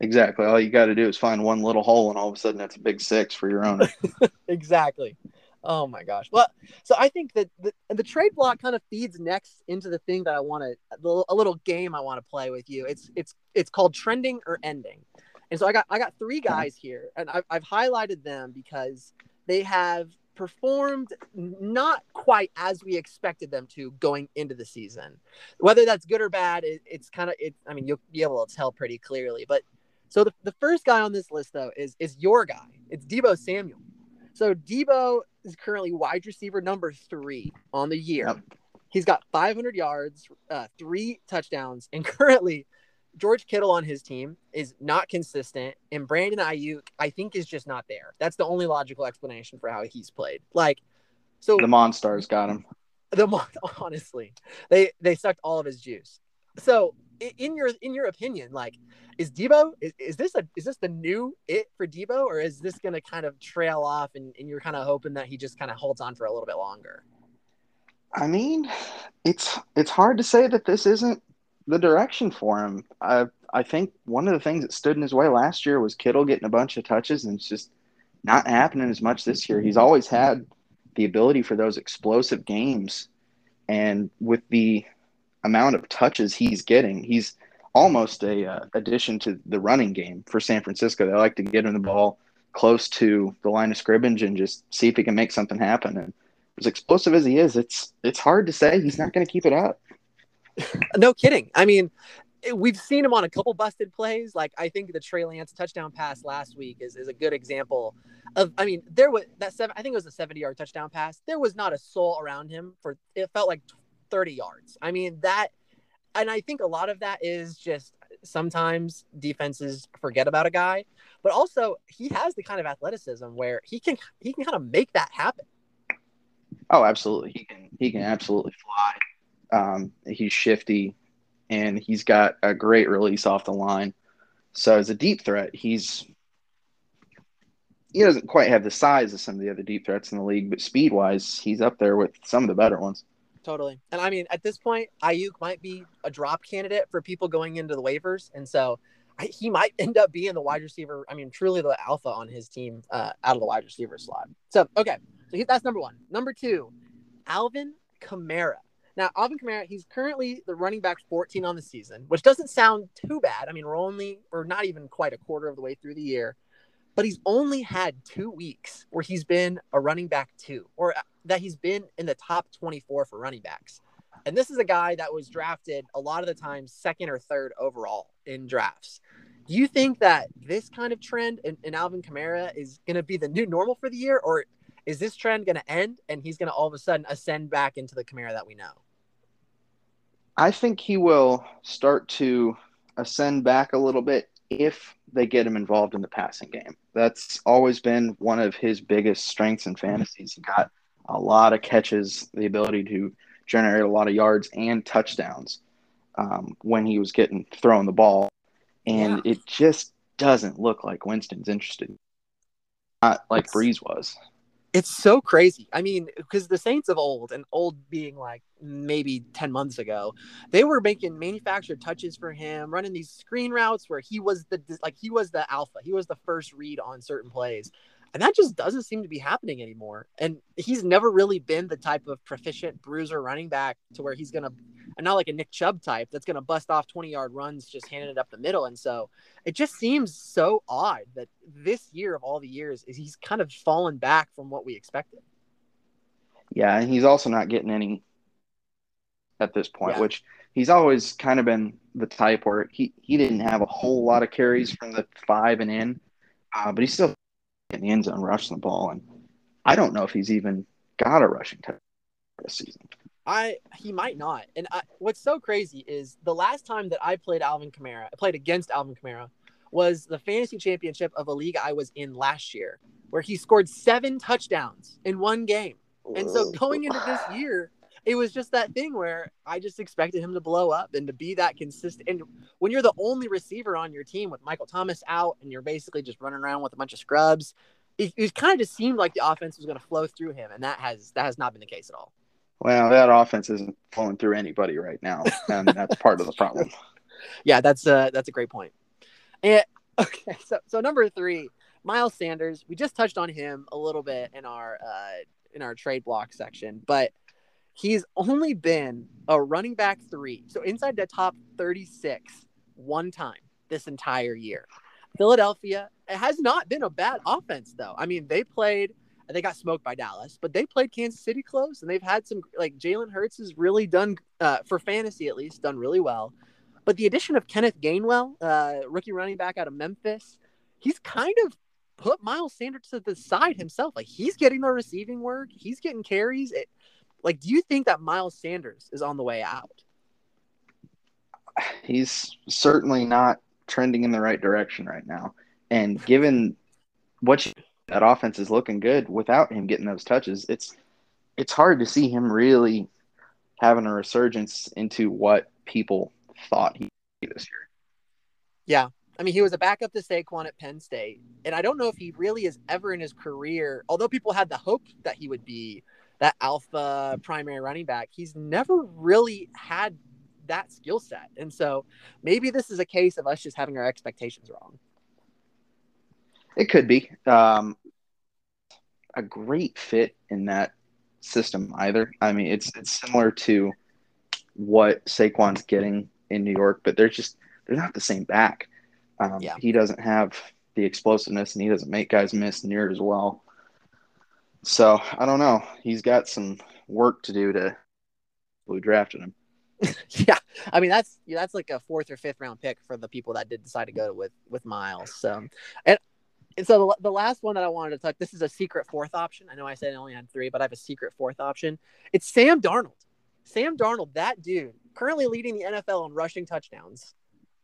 Exactly. All you got to do is find one little hole, and all of a sudden, that's a big six for your owner. exactly. Oh my gosh. Well, so I think that the, the trade block kind of feeds next into the thing that I want to a little, a little game I want to play with you. It's it's it's called trending or ending. And so I got I got three uh-huh. guys here, and I've, I've highlighted them because they have performed not quite as we expected them to going into the season. Whether that's good or bad, it, it's kind of it. I mean, you'll be able to tell pretty clearly. But So the, the first guy on this list though is is your guy. It's Deebo Samuel. So Deebo is currently wide receiver number three on the year. Yep. He's got 500 yards, uh, three touchdowns, and currently George Kittle on his team is not consistent, and Brandon Aiyuk I think is just not there. That's the only logical explanation for how he's played. Like, so The Monstars got him. the honestly, they they sucked all of his juice. So in your in your opinion, like, is Deebo is, is this a is this the new it for Deebo, or is this going to kind of trail off, and, and you're kind of hoping that he just kind of holds on for a little bit longer? I mean, it's it's hard to say that this isn't the direction for him. I I think one of the things that stood in his way last year was Kittle getting a bunch of touches, and it's just not happening as much this year. He's always had the ability for those explosive games, and with the amount of touches he's getting, he's almost a uh, addition to the running game for San Francisco. They like to get him the ball close to the line of scrimmage and just see if he can make something happen. And as explosive as he is, it's it's hard to say he's not going to keep it up. No kidding. I mean, we've seen him on a couple busted plays. Like I think the Trey Lance touchdown pass last week is, is a good example of. I mean, there was that seven. I think it was a seventy-yard touchdown pass. There was not a soul around him for. It felt like thirty yards. I mean that, and I think a lot of that is just sometimes defenses forget about a guy, but also he has the kind of athleticism where he can he can kind of make that happen. Oh, absolutely. He can he can absolutely fly. Um, he's shifty, and he's got a great release off the line. So as a deep threat, he's he doesn't quite have the size of some of the other deep threats in the league, but speed wise, he's up there with some of the better ones. Totally. And I mean, at this point, Aiyuk might be a drop candidate for people going into the waivers. And so I, he might end up being the wide receiver. I mean, truly the alpha on his team uh, out of the wide receiver slot. So, okay. So he, that's number one. Number two, Alvin Kamara. Now, Alvin Kamara, he's currently the running back 14 on the season, which doesn't sound too bad. I mean, we're only, we're not even quite a quarter of the way through the year, but he's only had two weeks where he's been a running back two, or uh, that he's been in the top 24 for running backs. And this is a guy that was drafted a lot of the time second or third overall in drafts. Do you think that this kind of trend in, in Alvin Kamara is going to be the new normal for the year, or is this trend going to end and he's going to all of a sudden ascend back into the Kamara that we know? I think he will start to ascend back a little bit if they get him involved in the passing game. That's always been one of his biggest strengths in fantasies. He got a lot of catches, the ability to generate a lot of yards and touchdowns um, when he was getting thrown the ball. And Yeah. it just doesn't look like Winston's interested. Not like Brees was. It's so crazy. I mean, because the Saints of old, and old being like maybe 10 months ago, they were making manufactured touches for him, running these screen routes where he was the like he was the alpha. He was the first read on certain plays. And that just doesn't seem to be happening anymore. And he's never really been the type of proficient bruiser running back to where he's going to, and not like a Nick Chubb type that's going to bust off 20 yard runs just handing it up the middle. And so it just seems so odd that this year of all the years is he's kind of fallen back from what we expected. Yeah, and he's also not getting any at this point, Yeah. which he's always kind of been the type where he, he didn't have a whole lot of carries from the five and in, uh, but he's still in the end zone rushing the ball. And I don't know if he's even got a rushing touchdown this season. I he might not. And I, what's so crazy is the last time that I played Alvin Kamara, I played against Alvin Kamara, was the fantasy championship of a league I was in last year, where he scored seven touchdowns in one game. And so going into this year, it was just that thing where I just expected him to blow up and to be that consistent. And when you're the only receiver on your team with Michael Thomas out and you're basically just running around with a bunch of scrubs, it, it kind of just seemed like the offense was going to flow through him, and that has that has not been the case at all. Well, that offense isn't flowing through anybody right now, and that's part of the problem. Yeah, that's a that's a great point. And okay, so so number three, Miles Sanders. We just touched on him a little bit in our uh, in our trade block section, but he's only been a running back three, so inside the top thirty six one time this entire year. Philadelphia it has not been a bad offense though. I mean, they played. They got smoked by Dallas, but they played Kansas City close, and they've had some like Jalen Hurts has really done uh, for fantasy at least done really well. But the addition of Kenneth Gainwell, uh, rookie running back out of Memphis, he's kind of put Miles Sanders to the side himself. Like he's getting the receiving work, he's getting carries. It, like, do you think that Miles Sanders is on the way out? He's certainly not trending in the right direction right now. And given what you, that offense is looking good without him getting those touches, it's it's hard to see him really having a resurgence into what people thought he this year. Yeah. I mean, he was a backup to Saquon at Penn State. And I don't know if he really is ever in his career, although people had the hope that he would be that alpha primary running back, he's never really had that skill set. And so maybe this is a case of us just having our expectations wrong. It could be. Um, a great fit in that system either. I mean, it's it's similar to what Saquon's getting in New York, but they're just they're not the same back. Um, yeah. He doesn't have the explosiveness, and he doesn't make guys miss near as well. So I don't know. He's got some work to do to who drafted him. yeah, I mean that's that's like a fourth or fifth round pick for the people that did decide to go with with Miles. So, and and so the, the last one that I wanted to talk. This is a secret fourth option. I know I said I only had three, but I have a secret fourth option. It's Sam Darnold. Sam Darnold, that dude, currently leading the NFL in rushing touchdowns.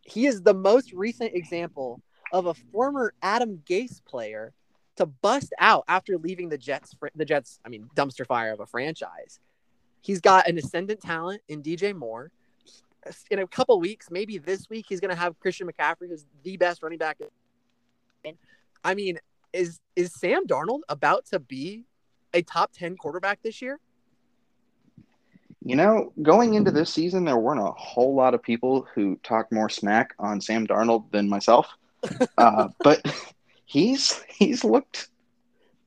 He is the most recent example of a former Adam Gase player to bust out after leaving the Jets. The Jets, I mean, dumpster fire of a franchise. He's got an ascendant talent in DJ Moore. In a couple weeks, maybe this week, he's going to have Christian McCaffrey, who's the best running back. I mean, is is Sam Darnold about to be a top ten quarterback this year? You know, going into this season, there weren't a whole lot of people who talked more smack on Sam Darnold than myself. uh, but he's he's looked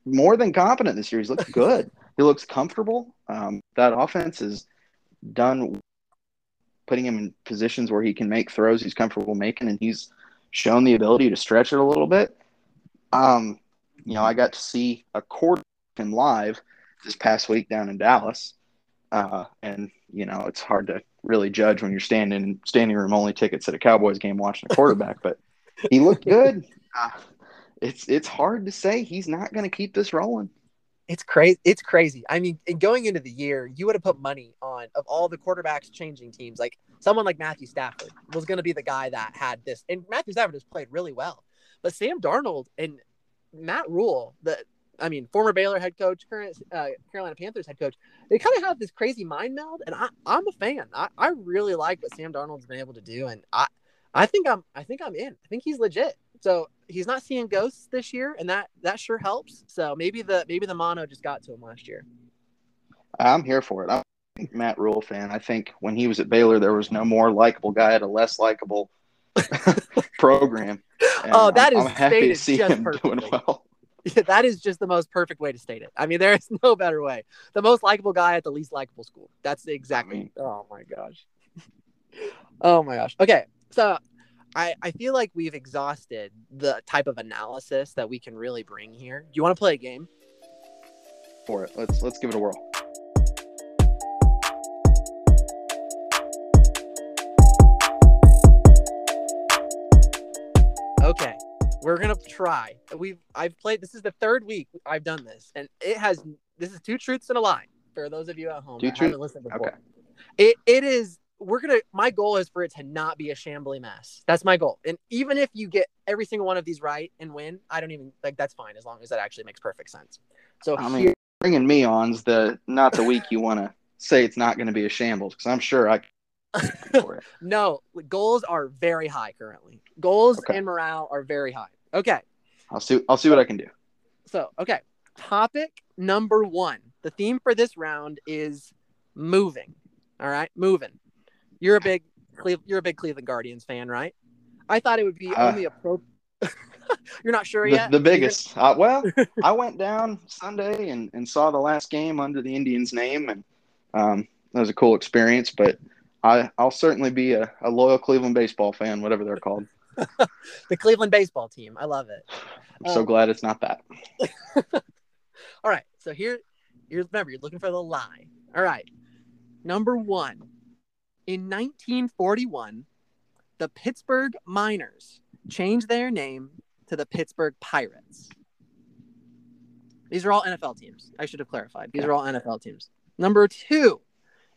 more than competent this year. He's looked good. he looks comfortable. Um, that offense is done putting him in positions where he can make throws he's comfortable making, and he's shown the ability to stretch it a little bit. Um, you know, I got to see a quarter of him live this past week down in Dallas, uh, and you know it's hard to really judge when you're standing standing room only tickets at a Cowboys game watching a quarterback, but he looked good. Uh, it's it's hard to say he's not going to keep this rolling. It's crazy. It's crazy. I mean, going into the year, you would have put money on of all the quarterbacks changing teams. Like someone like Matthew Stafford was going to be the guy that had this, and Matthew Stafford has played really well. But Sam Darnold and Matt Rhule, the I mean, former Baylor head coach, current uh, Carolina Panthers head coach, they kind of have this crazy mind meld, and I, I'm a fan. I, I really like what Sam Darnold's been able to do, and I, I think I'm, I think I'm in. I think he's legit. So he's not seeing ghosts this year, and that that sure helps. So maybe the maybe the mono just got to him last year. I'm here for it. I'm a Matt Rhule fan. I think when he was at Baylor, there was no more likable guy at a less likable program. Oh, and oh, that I'm, is I'm happy to see him perfectly. doing well. Yeah, that is just the most perfect way to state it. I mean, there is no better way. The most likable guy at the least likable school. That's exactly. I mean, oh my gosh. oh my gosh. Okay, so I, I feel like we've exhausted the type of analysis that we can really bring here. Do you want to play a game? For it. Let's let's give it a whirl. Okay. We're gonna try. We've I've played this is the third week I've done this, and it has this is two truths and a lie for those of you at home two truths? haven't listened before. Okay. It it is we're gonna my goal is for it to not be a shambly mess. That's my goal. And even if you get every single one of these right and win i don't even like that's fine as long as that actually makes perfect sense. So i mean bringing me on's the not the week you want to say it's not going to be a shambles because i'm sure i no goals are very high currently. Goals okay. and morale are very high. Okay. I'll see i'll see what i can do. So okay. Topic number one. The theme for this round is moving. All right? Moving you're a big you're a big Cleveland Guardians fan, right? I thought it would be uh, only appropriate. you're not sure the, yet. The biggest. Uh, well, I went down Sunday and, and saw the last game under the Indians' name, and um, that was a cool experience. But I I'll certainly be a, a loyal Cleveland baseball fan, whatever they're called. the Cleveland baseball team. I love it. I'm um, so glad it's not that. all right. So here, here's remember you're looking for the lie. All right. Number one, in 1941, the Pittsburgh Miners changed their name to the Pittsburgh Pirates. These are all NFL teams. I should have clarified. These are all NFL teams. Number two,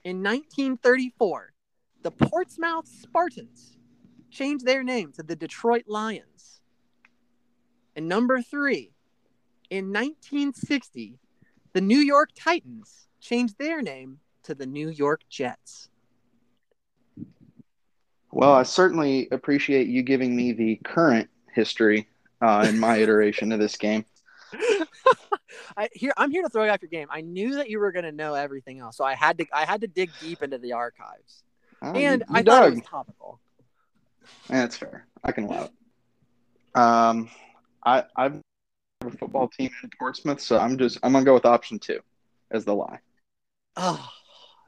in 1934, the Portsmouth Spartans changed their name to the Detroit Lions. And number three, in 1960, the New York Titans changed their name to the New York Jets. Well, I certainly appreciate you giving me the current history uh, in my iteration of this game. I here I'm here to throw you off your game. I knew that you were going to know everything else, so I had to I had to dig deep into the archives, Uh, and I thought it dug. was topical. That's fair. I can allow it. Um, I I've a football team in Portsmouth, so I'm just I'm gonna go with option two as the lie. Oh,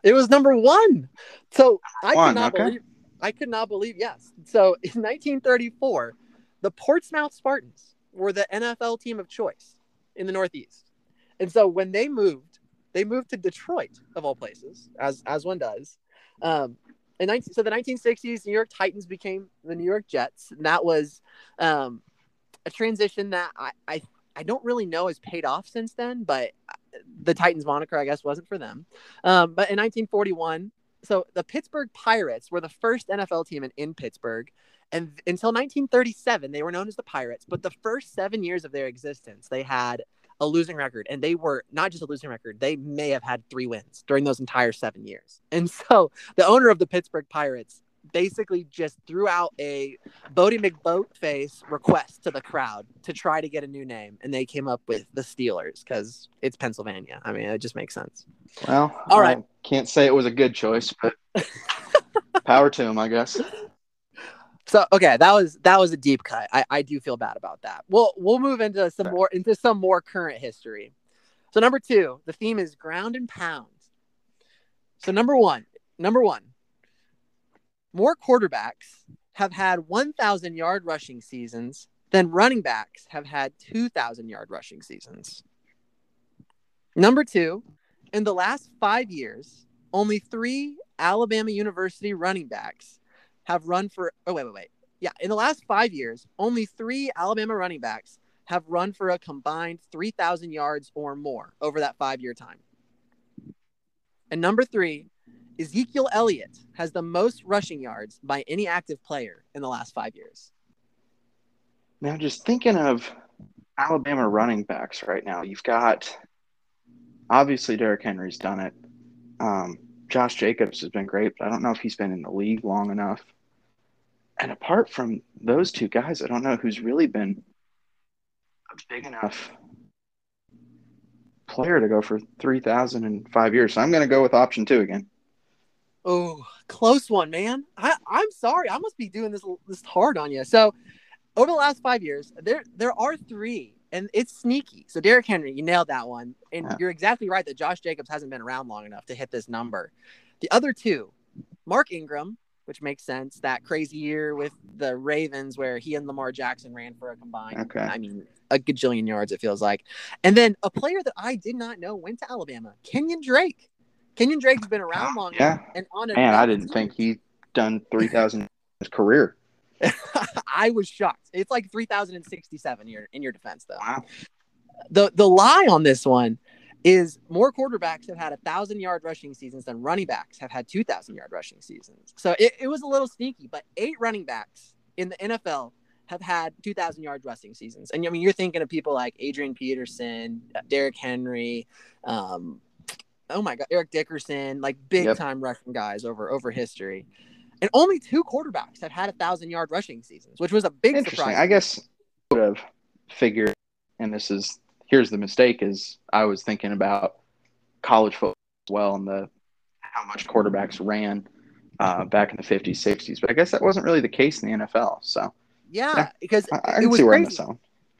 it was number one. So I One, could okay. believe. I could not believe. Yes. So in 1934, the Portsmouth Spartans were the NFL team of choice in the Northeast, and so when they moved, they moved to Detroit of all places, as as one does. Um, in 19, so the 1960s, New York Titans became the New York Jets, and that was um, a transition that I, I I don't really know has paid off since then, but the Titans moniker, I guess, wasn't for them. Um, but in 1941, so the Pittsburgh Pirates were the first NFL team in, in Pittsburgh. And until 1937, they were known as the Pirates. But the first seven years of their existence, they had a losing record. And they were not just a losing record, they may have had three wins during those entire seven years. And so the owner of the Pittsburgh Pirates basically just threw out a Boaty McBoatface request to the crowd to try to get a new name. And they came up with the Steelers because it's Pennsylvania. I mean, it just makes sense. Well, all right. I can't say it was a good choice, but power to him, I guess. So okay, that was that was a deep cut. I, I do feel bad about that. We'll we'll move into some Fair. more into some more current history. So number two, the theme is ground and pound. So number one, number one, more quarterbacks have had 1,000 yard rushing seasons than running backs have had 2,000 yard rushing seasons. Number two, in the last five years, only three Alabama University running backs have run for. Oh, wait, wait, wait. Yeah, in the last five years, only three Alabama running backs have run for a combined 3,000 yards or more over that five year time. And number three, Ezekiel Elliott has the most rushing yards by any active player in the last five years. Now, just thinking of Alabama running backs right now, you've got obviously Derrick Henry's done it. Um, Josh Jacobs has been great, but I don't know if he's been in the league long enough. And apart from those two guys, I don't know who's really been a big enough player to go for 3,000 in five years. So I'm going to go with option two again. Oh, close one, man. I, I'm sorry. I must be doing this this hard on you. So, over the last five years, there there are three, and it's sneaky. So, Derrick Henry, you nailed that one, and Yeah. you're exactly right that Josh Jacobs hasn't been around long enough to hit this number. The other two, Mark Ingram, which makes sense. That crazy year with the Ravens where he and Lamar Jackson ran for a combined, Okay. I mean, a gajillion yards. It feels like, and then a player that I did not know went to Alabama, Kenyan Drake. Kenyan Drake's been around long Yeah. and on Man, I didn't think he'd done 3,000 in his career. I was shocked. It's like 3067 in your in your defense though. Wow. The the lie on this one is more quarterbacks have had a thousand yard rushing seasons than running backs have had two thousand yard rushing seasons. So it, it was a little sneaky, but eight running backs in the NFL have had 2,000 yard rushing seasons. And I mean, you're thinking of people like Adrian Peterson, Derrick Henry, um, oh my God, Eric Dickerson, like big Yep. time rushing guys over over history. And only two quarterbacks have had a thousand yard rushing seasons, which was a big surprise. I guess I would have figured, and this is here's the mistake: is I was thinking about college football as well and the how much quarterbacks ran uh, back in the 50s, 60s. But I guess that wasn't really the case in the NFL. So yeah, Yeah. because I, I it was see where I'm crazy.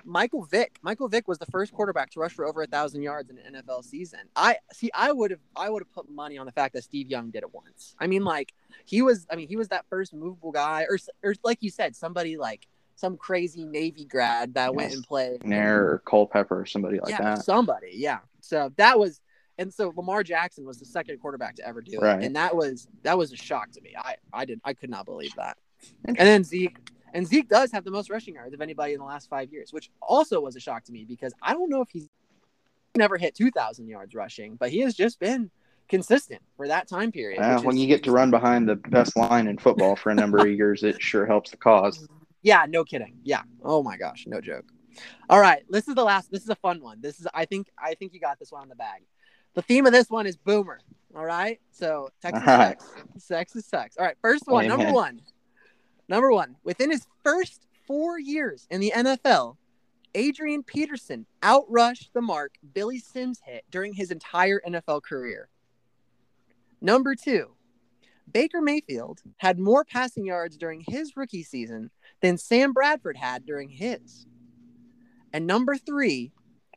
Michael Vick. Michael Vick was the first quarterback to rush for over a thousand yards in an NFL season. I see. I would have. I would have put money on the fact that Steve Young did it once. I mean, like he was. I mean, he was that first movable guy, or or like you said, somebody like some crazy Navy grad that went and played. Nair or Culpepper or somebody like yeah, that. somebody. Yeah. So that was. And so Lamar Jackson was the second quarterback to ever do it, Right. and that was that was a shock to me. I I did I could not believe that. And then Zeke. And Zeke does have the most rushing yards of anybody in the last five years, which also was a shock to me because I don't know if he's never hit 2,000 yards rushing, but he has just been consistent for that time period. Uh, when is- you get to run behind the best line in football for a number of years, it sure helps the cause. Yeah, no kidding. Yeah. Oh my gosh, no joke. All right, this is the last. This is a fun one. This is I think I think you got this one on the bag. The theme of this one is boomer. All right, so Texas All right. Sex Texas sucks. All right, first one, number one, number one. Within his first four years in the NFL, Adrian Peterson outrushed the mark Billy Sims hit during his entire NFL career. Number two, Baker Mayfield had more passing yards during his rookie season than Sam Bradford had during his. And number three,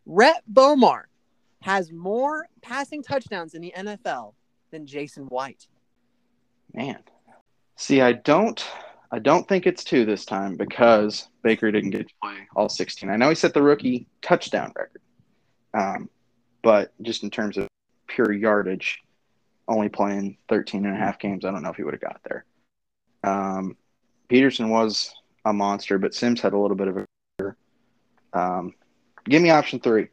Rhett Bomar has more passing touchdowns in the NFL than Jason White. Man, see, I don't, I don't think it's two this time because Baker didn't get to play all 16. I know he set the rookie touchdown record, um, but just in terms of pure yardage, only playing 13 and a half games, I don't know if he would have got there. Um, Peterson was a monster, but Sims had a little bit of a. Um, give me option three.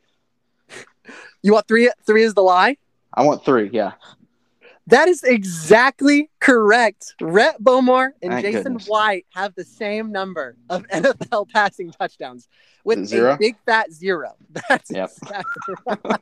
You want three? Three is the lie. I want three. Yeah. That is exactly correct. Rhett Bomar and Thank Jason goodness. White have the same number of NFL passing touchdowns with Zero? a big fat zero. That's Yep. exactly right.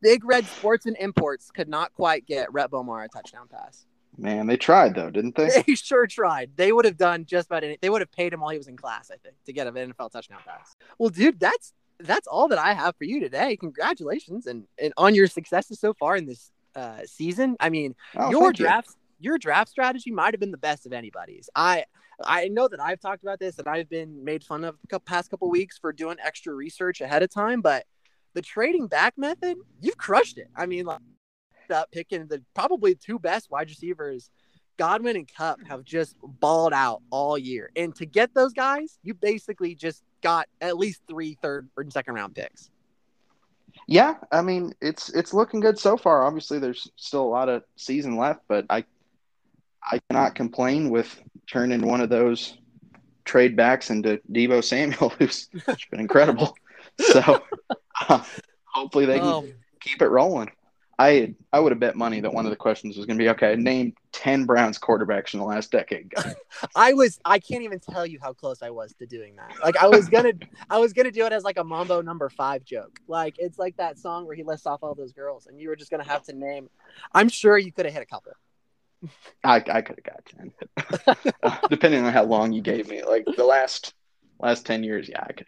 Big Red Sports and Imports could not quite get Rhett Bomar a touchdown pass. Man, they tried though, didn't they? They sure tried. They would have done just about any. They would have paid him while he was in class, I think, to get an NFL touchdown pass. Well, dude, that's that's all that I have for you today. Congratulations and and on your successes so far in this uh, season. I mean, Oh, your thank you. draft your draft strategy might have been the best of anybody's. I I know that I've talked about this and I've been made fun of the past couple weeks for doing extra research ahead of time, but the trading back method, you've crushed it. I mean, like up picking the probably two best wide receivers, Godwin and Kupp have just balled out all year. And to get those guys, you basically just got at least three third or second round picks. Yeah, I mean it's it's looking good so far. Obviously, there's still a lot of season left, but I I cannot complain with turning one of those trade backs into Deebo Samuel, who's been incredible. So uh, hopefully they can Um, keep it rolling. I I would have bet money that one of the questions was going to be okay. Name ten Browns quarterbacks in the last decade. I was I can't even tell you how close I was to doing that. Like I was gonna I was gonna do it as like a Mambo number five joke. Like it's like that song where he lists off all those girls and you were just gonna have to name I'm sure you could have hit a couple. I I could have got ten, depending on how long you gave me. Like the last last ten years, yeah, I could.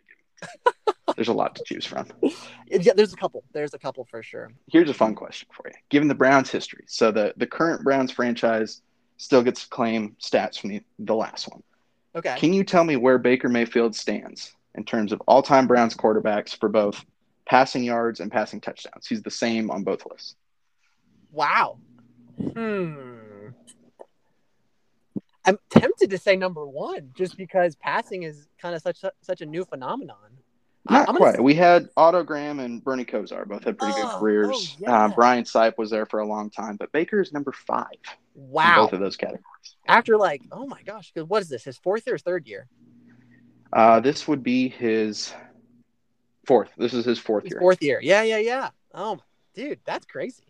There's a lot to choose from. Yeah, there's a couple. There's a couple for sure. Here's a fun question for you. Given the Browns' history, so the, the current Browns franchise still gets to claim stats from the, the last one. Okay. Can you tell me where Baker Mayfield stands in terms of all time Browns quarterbacks for both passing yards and passing touchdowns? He's the same on both lists. Wow. Hmm. I'm tempted to say number one just because passing is kind of such such a new phenomenon. Not I'm quite. s- We had Otto Graham and Bernie Kosar both had pretty Oh, good careers. oh, yeah. uh, Brian Sipe was there for a long time, but Baker is number five in Wow. both of those categories. After like, oh my gosh, what is this? His fourth or his third year? Uh, this would be his fourth. This is his fourth His year. fourth year. Yeah, yeah, yeah. Oh, dude, that's crazy.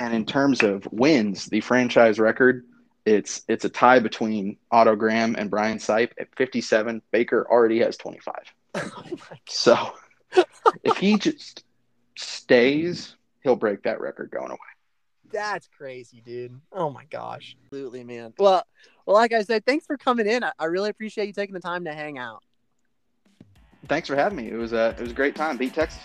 And in terms of wins, the franchise record, it's it's a tie between Otto Graham and Brian Sipe at 57. Baker already has 25. Oh. So if he just stays, he'll break that record going away. That's crazy, dude. Oh my gosh. Absolutely, man. Well, well, like I said, thanks for coming in. I, I really appreciate you taking the time to hang out. Thanks for having me. It was a it was a great time. Beat Texas.